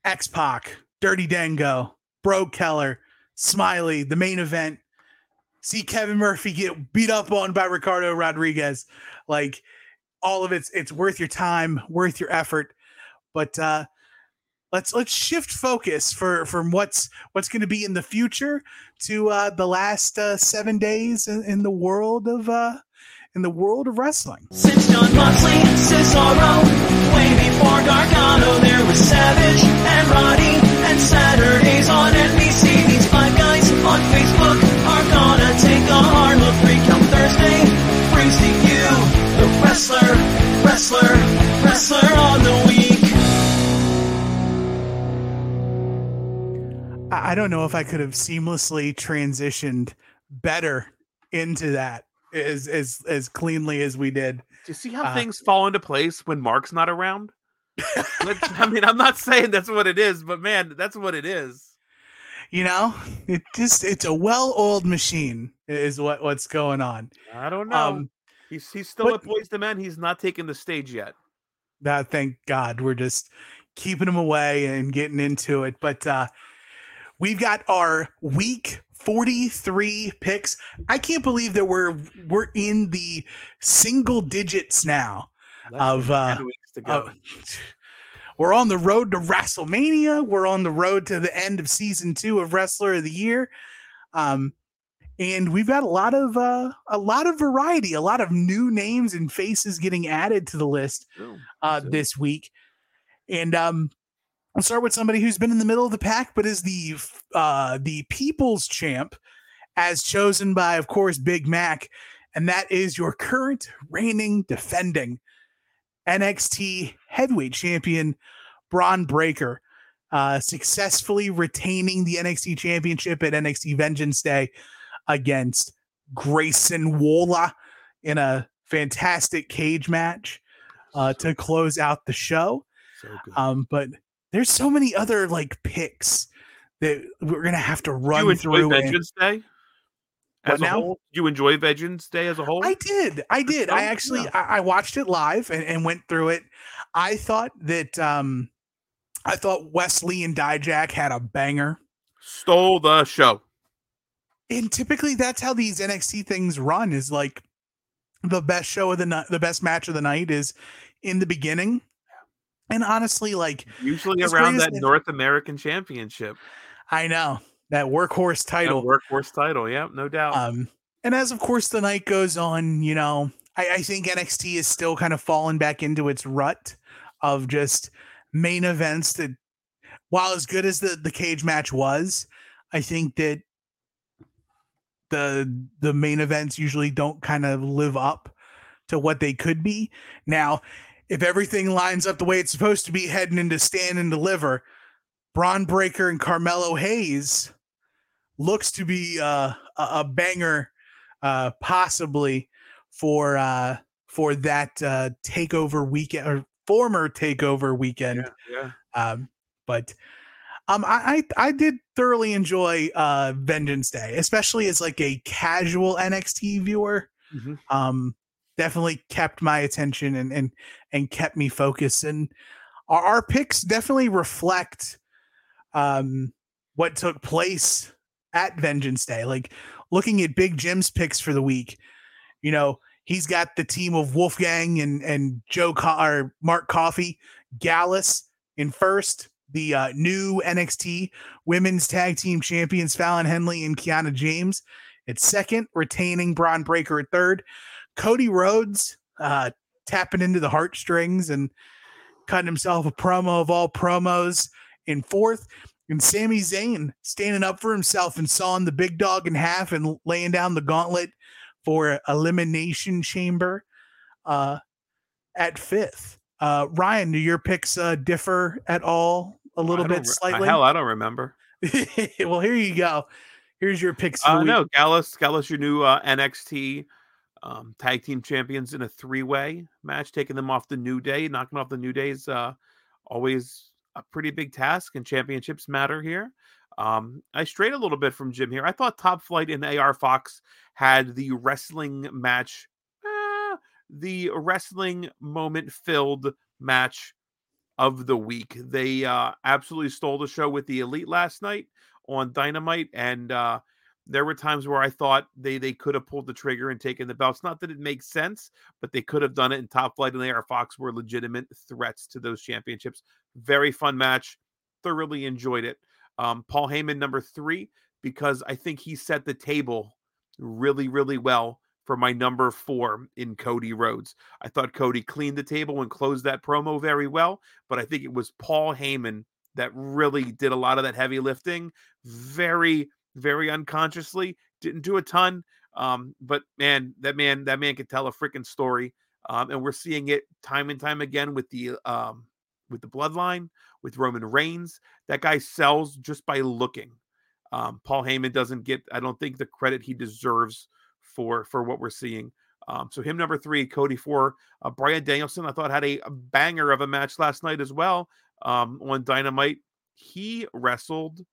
X Pac, Dirty Dango, Bro Keller, Smiley, the main event, see Kevin Murphy get beat up on by Ricardo Rodriguez. Like all of it's it's worth your time, worth your effort. But uh let's let's shift focus for from what's what's going to be in the future to uh the last uh, 7 days in, in the world of uh in the world of wrestling. Since Jon Moxley, Cesaro, way before Gargano, there was Savage and Roddy, and Saturdays on NBC. These five guys on Facebook are gonna take a hard look. Recount Thursday the wrestler, wrestler, wrestler on the week. I don't know if I could have seamlessly transitioned better into that as as as cleanly as we did. Do you see how uh, things fall into place when Mark's not around? I mean, I'm not saying that's what it is, but man, that's what it is. You know, it just it's a well-oiled machine is what what's going on. I don't know. Um, he's he's still but, at Boyz II Men. He's not taking the stage yet. That thank God we're just keeping him away and getting into it. But uh we've got our week 43 picks. I can't believe that we're we're in the single digits now Less of uh of, we're on the road to WrestleMania. We're on the road to the end of season two of Wrestler of the Year. Um, and we've got a lot of uh, a lot of variety, a lot of new names and faces getting added to the list uh, this week. And um, I'll start with somebody who's been in the middle of the pack, but is the uh, the People's Champ, as chosen by, of course, Big Mac, and that is your current reigning, defending NXT Heavyweight Champion Bron Breakker. uh, successfully retaining the NXT Championship at NXT Vengeance Day against Grayson Waller in a fantastic cage match uh, to close out the show. So um, but there's so many other like picks that we're gonna have to run you through. Vengeance and... Day as what a now? whole? You enjoy Vengeance Day as a whole? I did. I did. I actually yeah. I, I, watched it live and, and, went through it. I thought that um I thought Wes Lee and Dijak had a banger. Stole the show. And typically that's how these NXT things run is like the best show of the night, the best match of the night is in the beginning. And honestly, like Usually around that North American Championship. I know that workhorse That title. workhorse title. Yeah, no doubt. Um, and as of course the night goes on, you know, I, I think NXT is still kind of falling back into its rut of just main events that, while as good as the the cage match was, I think that the the main events usually don't kind of live up to what they could be. Now, if everything lines up the way it's supposed to be heading into Stand and Deliver, Bron Breakker and Carmelo Hayes looks to be uh, a, a banger, uh, possibly for uh, for that uh, takeover weekend or former takeover weekend. yeah. Um, but um, I, I I did thoroughly enjoy uh, Vengeance Day, especially as like a casual NXT viewer. Mhm. Um, definitely kept my attention and and and kept me focused. And our, our picks definitely reflect um what took place at Vengeance Day. Like looking at Big Jim's picks for the week, you know, he's got the team of Wolfgang and and Joe Co- or Mark Coffey, Gallus in first, the uh, new NXT Women's Tag Team Champions Fallon Henley and Kiana James at second, retaining Bron Breakker at third, Cody Rhodes uh, tapping into the heartstrings and cutting himself a promo of all promos in fourth. And Sami Zayn standing up for himself and sawing the big dog in half and laying down the gauntlet for Elimination Chamber uh, at fifth. Uh, Ryan, do your picks uh, differ at all a little bit slightly? Hell, I don't remember. well, here you go. Here's your picks. For Uh, week. Gallus, Gallus, your new uh, NXT um, tag team champions in a three way match, taking them off the New Day, knocking off the New Day's uh, always a pretty big task, and championships matter here. Um, I strayed a little bit from Jim here. I thought Top Flight and AR Fox had the wrestling match, uh, the wrestling moment filled match of the week. They uh, absolutely stole the show with the Elite last night on Dynamite, and uh, there were times where I thought they they could have pulled the trigger and taken the belts. Not that it makes sense, but they could have done it. And Top Flight and AR Fox were legitimate threats to those championships. Very fun match. Thoroughly enjoyed it. Um, Paul Heyman number three because I think he set the table really really well for my number four in Cody Rhodes. I thought Cody cleaned the table and closed that promo very well, but I think it was Paul Heyman that really did a lot of that heavy lifting very very unconsciously. Didn't do a ton um but man that man that man could tell a freaking story um and we're seeing it time and time again with the um with the bloodline with roman reigns. That guy sells just by looking. Um paul heyman doesn't get i don't think the credit he deserves for for what we're seeing um so him number three cody four uh, bryan danielson i thought had a, banger of a match last night as well um on dynamite he wrestled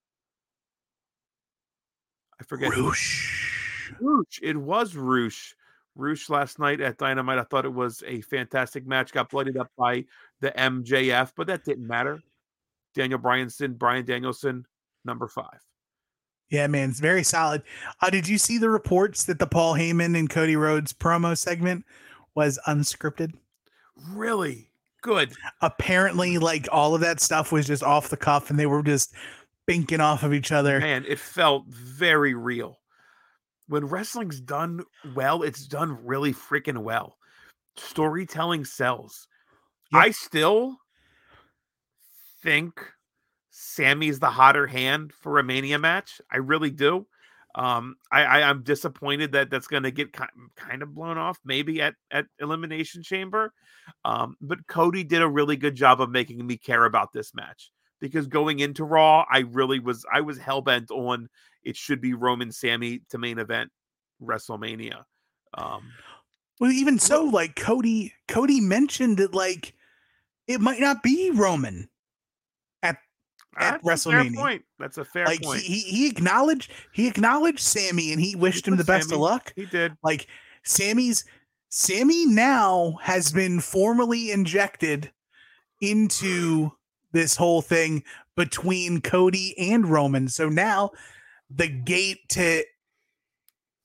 I forget. Roosh. Roosh. It was Roosh. Roosh last night at Dynamite. I thought it was a fantastic match. Got bloodied up by the MJF, but that didn't matter. Daniel Bryanson, Bryan Danielson, number five. Yeah, man, it's very solid. Uh, did you see the reports that the Paul Heyman and Cody Rhodes promo segment was unscripted? Really good. Apparently, like all of that stuff was just off the cuff, and they were just binking off of each other. Man, it felt very real. When wrestling's done well, it's done really freaking well. Storytelling sells. Yeah. I still think Sami's the hotter hand for a Mania match. I really do. Um, I, I I'm disappointed that that's going to get ki- kind of blown off, maybe at at Elimination Chamber. Um, but Cody did a really good job of making me care about this match because going into Raw, I really was I was hell bent on it should be Roman Sami to main event WrestleMania. Um, Well, even so, like Cody, Cody mentioned that like it might not be Roman. At At that's a fair WrestleMania. point. That's a fair like point. he, he acknowledged he acknowledged Sami and he wished him the best Sami- of luck. he did. Like Sami's Sami now has been formally injected into this whole thing between Cody and Roman. So now the gate to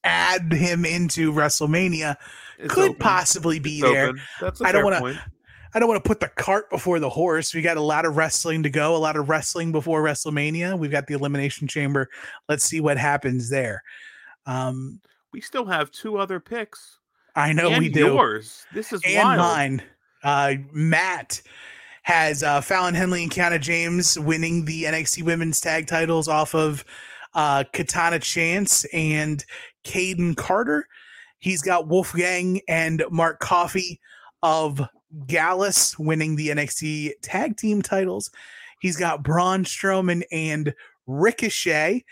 add him into WrestleMania It's could open. possibly be It's there. a I don't fair wanna- point. I don't want to put the cart before the horse. We got a lot of wrestling to go, a lot of wrestling before WrestleMania. We've got the Elimination Chamber. Let's see what happens there. Um, We still have two other picks. I know and we do. yours. This is and wild. mine. Uh, Matt has uh, Fallon Henley and Kiana James winning the NXT Women's Tag Titles off of uh, Katana Chance and Kayden Carter. He's got Wolfgang and Mark Coffey of Gallus winning the NXT Tag Team titles. He's got Braun Strowman and Ricochet.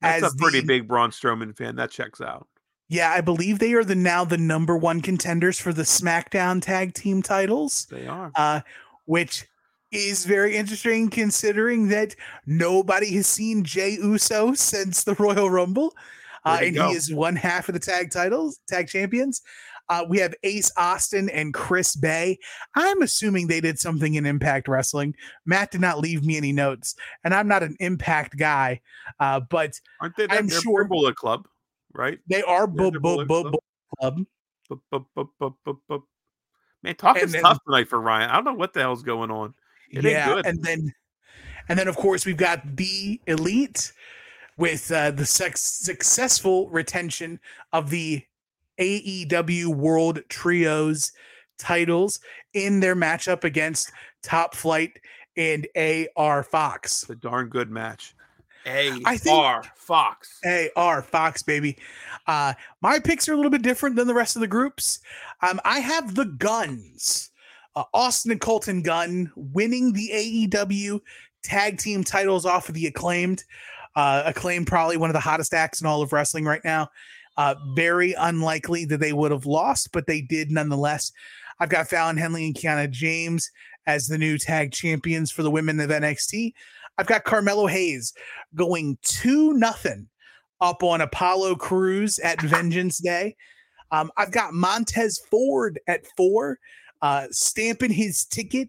That's as a pretty the- big Braun Strowman fan. That checks out. Yeah, I believe they are the now the number one contenders for the SmackDown Tag Team titles They are. uh, which is very interesting considering that nobody has seen Jey Uso since the Royal Rumble, uh, and go. he is one half of the tag titles, tag champions. Uh, we have Ace Austin and Chris Bey. I'm assuming they did something in Impact Wrestling. Matt did not leave me any notes, and I'm not an Impact guy, uh, but Aren't they? I'm sure- they're Bullet Club, right? they are Yeah, bu- they're bu- Bullet Club. Man, talking's then- tough tonight for Ryan. I don't know what the hell's going on. It yeah, and then and then of course we've got the elite with uh, the sex- successful retention of the AEW World Trios titles in their matchup against Top Flight and AR Fox. It's a darn good match. AR Fox. AR Fox, baby. Uh, my picks are a little bit different than the rest of the groups. Um, I have the guns. Uh, Austin and Colton Gunn winning the AEW tag team titles off of the acclaimed. Uh, acclaimed, probably one of the hottest acts in all of wrestling right now. Uh, very unlikely that they would have lost, but they did nonetheless. I've got Fallon Henley and Kiana James as the new tag champions for the women of NXT. I've got Carmelo Hayes going two nothing up on Apollo Crews at Vengeance Day. Um, I've got Montez Ford at four, uh, stamping his ticket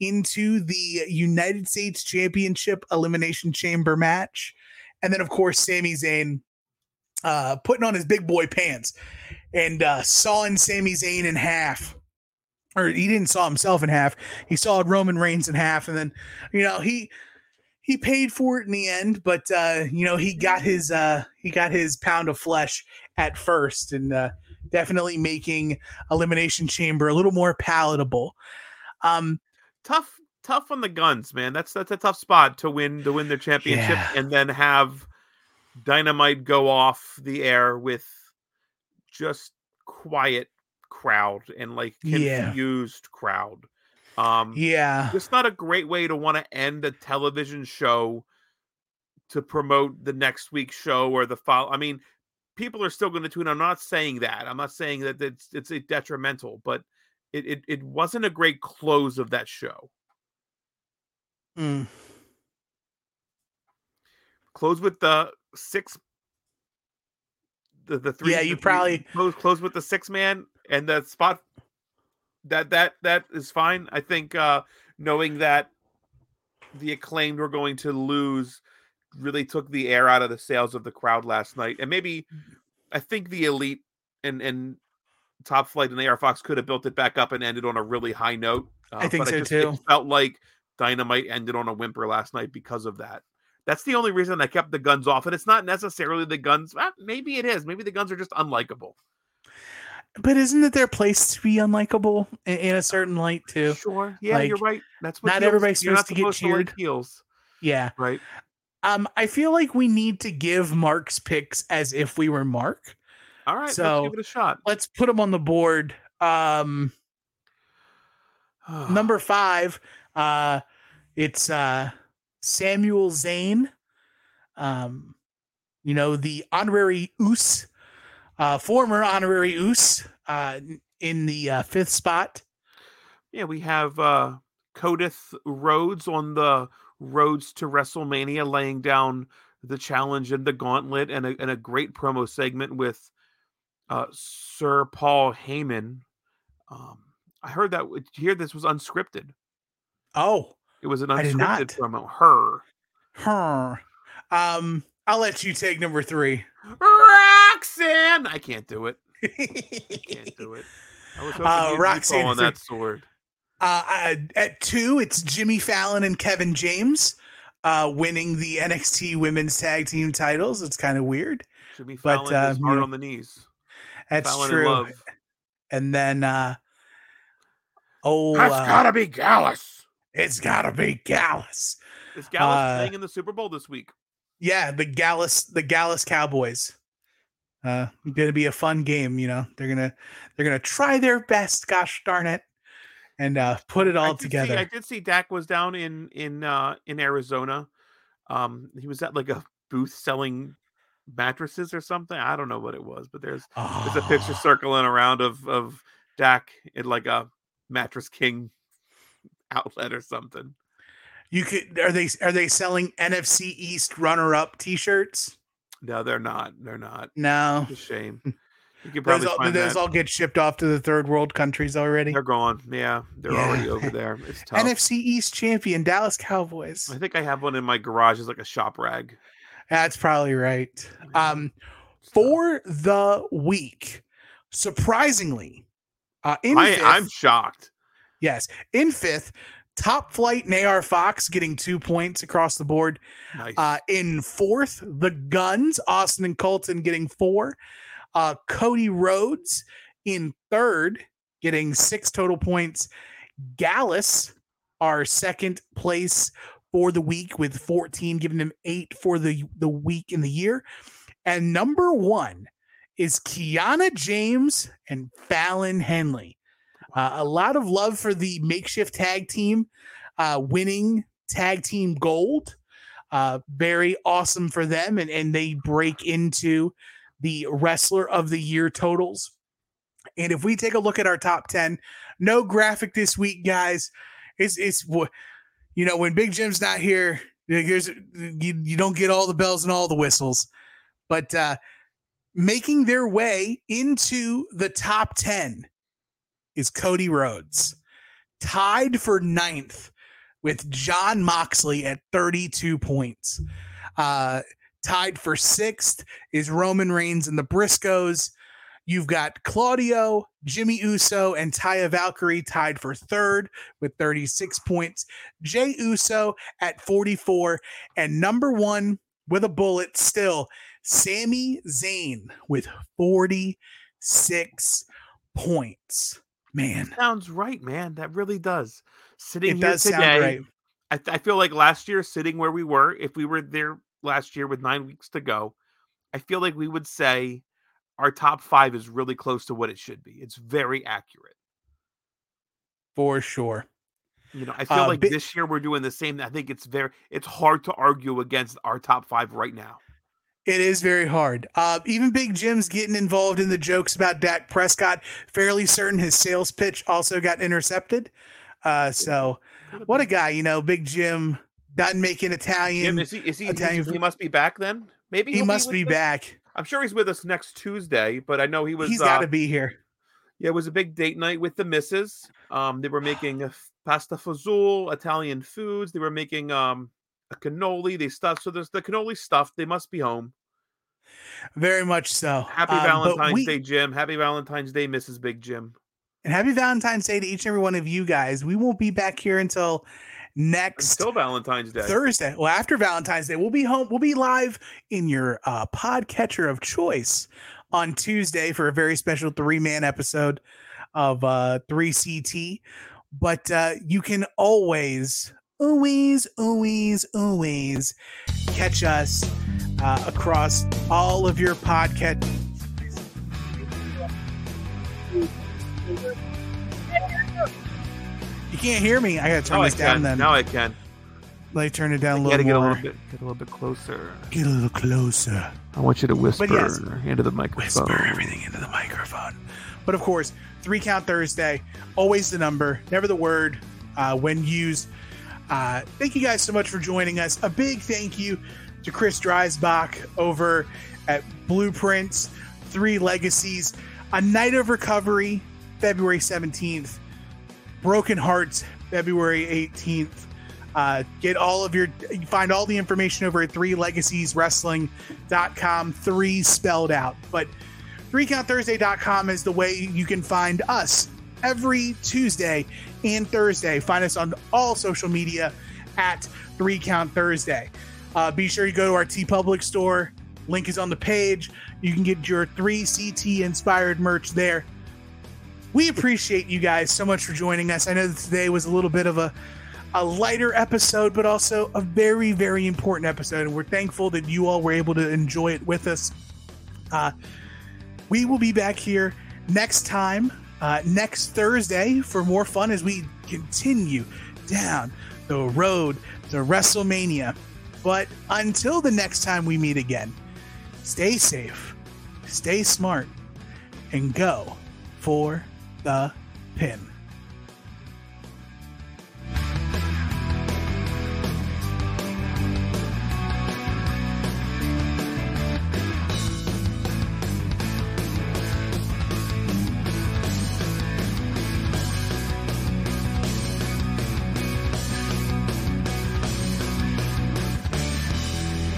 into the United States Championship Elimination Chamber match. And then, of course, Sami Zayn uh, putting on his big boy pants and uh, sawing Sami Zayn in half. Or he didn't saw himself in half. He sawed Roman Reigns in half. And then, you know, he he paid for it in the end, but uh, you know, he got his uh he got his pound of flesh at first and uh definitely making Elimination Chamber a little more palatable. Um Tough, tough on the guns, man. That's that's a tough spot to win to win their championship Yeah. and then have Dynamite go off the air with just quiet crowd and like Yeah. confused crowd. Um yeah. it's not a great way to want to end a television show to promote the next week's show or the follow. I mean, people are still going to tune. I'm not saying that. I'm not saying that it's it's a detrimental, but it, it it wasn't a great close of that show. Mm. Close with the six. The, the three Yeah, you probably- close close with the six man and the spot that that that is fine. I think uh knowing that the acclaimed were going to lose really took the air out of the sails of the crowd last night. And maybe I think the elite and and top flight and AR Fox could have built it back up and ended on a really high note. Uh, I think so, just- too. It felt like Dynamite ended on a whimper last night because of that. That's the only reason I kept the guns off. And it's not necessarily the guns. ah, maybe it is. Maybe the guns are just unlikable. But isn't it their place to be unlikable in, in a certain light too? Sure. Yeah, you're right. That's what not heels- everybody's supposed to get like cheered. heels, Yeah. right? Um, I feel like we need to give Mark's picks as if we were Mark. All right, So- let's give it a shot. Let's put them on the board. Um, number five, uh, it's uh, Samuel Zane. Um, you know the honorary Uce, uh, former honorary Uce, uh, in the uh, fifth spot. Yeah, we have uh Codith Rhodes on the roads to WrestleMania laying down the challenge and the gauntlet and a, and a great promo segment with uh Sir Paul Heyman. Um I heard that hear this was unscripted. Oh, It was an I did unscripted not. promo. Her. huh. Um, I'll let you take number three. Roxanne. I can't do it. Can't do it. I was hoping Uh, Roxanne on that sword. Uh, at two, it's Jimmy Fallon and Kevin James uh, winning the NXT Women's Tag Team titles. It's kind of weird. Jimmy But, Fallon uh, is hard on the knees. That's Fallon true. And then, uh, oh, That's uh, gotta be Gallus. It's gotta be Gallus. Is Gallus uh, playing in the Super Bowl this week? Yeah, the Gallus, the Gallus Cowboys. Uh, gonna be a fun game. You know, they're gonna they're gonna try their best. Gosh darn it, and uh, put it I all see- together. I did see Dak was down in in uh, in Arizona. Um, he was at like a booth selling mattresses or something. I don't know what it was, but there's there's a picture Oh. circling around of of Dak in like a mattress king outlet or something. You could are they are they selling NFC East runner up T-shirts? No, they're not. They're not. No, It's a shame. You could those all, find those all get shipped off to the third world countries already. They're gone. Yeah, they're Yeah. already over there. It's tough. NFC East champion Dallas Cowboys. I think I have one in my garage as like a shop rag. That's probably right. Um, for the week, surprisingly, uh, in I, I'm shocked. Yes, in fifth, Top Flight and Fox getting two points across the board. Nice. Uh, in fourth, the Guns, Austin and Colton getting four. Uh, Cody Rhodes in third, getting six total points. Gallus, our second place for the week with 14, giving him eight for the, the week in the year. And number one is Kiana James and Fallon Henley. Uh, a lot of love for the makeshift tag team uh, winning tag team gold. Uh, very awesome for them. And, and they break into the wrestler of the year totals. And if we take a look at our top 10, no graphic this week, guys. It's, it's, you know, when Big Jim's not here, there's, you, you don't get all the bells and all the whistles. But uh, making their way into the top 10 is Cody Rhodes, tied for ninth with Jon Moxley at 32 points. Uh, tied for sixth is Roman Reigns and the Briscoes. You've got Claudio, Jimmy Uso, and Taya Valkyrie tied for third with 36 points. Jey Uso at 44. And number one with a bullet still, Sami Zayn with 46 points. Man, sounds right, man. That really does. Sitting it here does today, right. I, I feel like last year, sitting where we were, if we were there last year with nine weeks to go, I feel like we would say our top five is really close to what it should be. It's very accurate. For sure. You know, I feel Uh, like this year we're doing the same. I think it's very, it's hard to argue against our top five right now. It is very hard. Uh, even Big Jim's getting involved in the jokes about Dak Prescott. Fairly certain his sales pitch also got intercepted. Uh, so, what a guy, you know, Big Jim doesn't make an Italian. Jim, is he? Is he? Italian he's- he must be back then. Maybe he must with be back. I'm sure he's with us next Tuesday, but I know he was. He's uh, got to be here. Yeah, it was a big date night with the missus. Um, they were making pasta fazool, Italian foods. They were making um a cannoli. They stuffed. So there's the cannoli stuffed. They must be home. Very much so. Happy Um, Valentine's we- Day, Jim. Happy Valentine's Day, Mrs. Big Jim. And happy Valentine's Day to each and every one of you guys. We won't be back here until next Until Valentine's Day. Thursday. Well, after Valentine's Day, we'll be home. We'll be live in your uh, podcatcher of choice on Tuesday for a very special three man episode of uh, 3CT. But uh, you can always, always, always, always catch us uh, across all of your podcast. You can't hear me. I gotta turn Now this down then. Now I can. Let me turn it down a little gotta get a more. little bit, get a little bit closer. Get a little closer. I want you to whisper yes. into the microphone. Whisper everything into the microphone. But of course, three count Thursday, always the number, never the word uh, when used. Uh, thank you guys so much for joining us. A big thank you to Chris Dreisbach over at Blueprints, Three Legacies, A Night of Recovery, February 17th. Broken Hearts February 18th. Uh, get all of your, you find all the information over at three legacies wrestling.com, three spelled out. But 3countthursday.com is the way you can find us every Tuesday and Thursday. Find us on all social media at 3 Count Thursday. Uh, be sure you go to our TeePublic store. Link is on the page. You can get your 3CT inspired merch there. We appreciate you guys so much for joining us. I know that today was a little bit of a, a lighter episode, but also a very, very important episode. And we're thankful that you all were able to enjoy it with us. Uh, we will be back here next time, uh, next Thursday, for more fun as we continue down the road to WrestleMania. But until the next time we meet again, stay safe, stay smart, and go for the pin.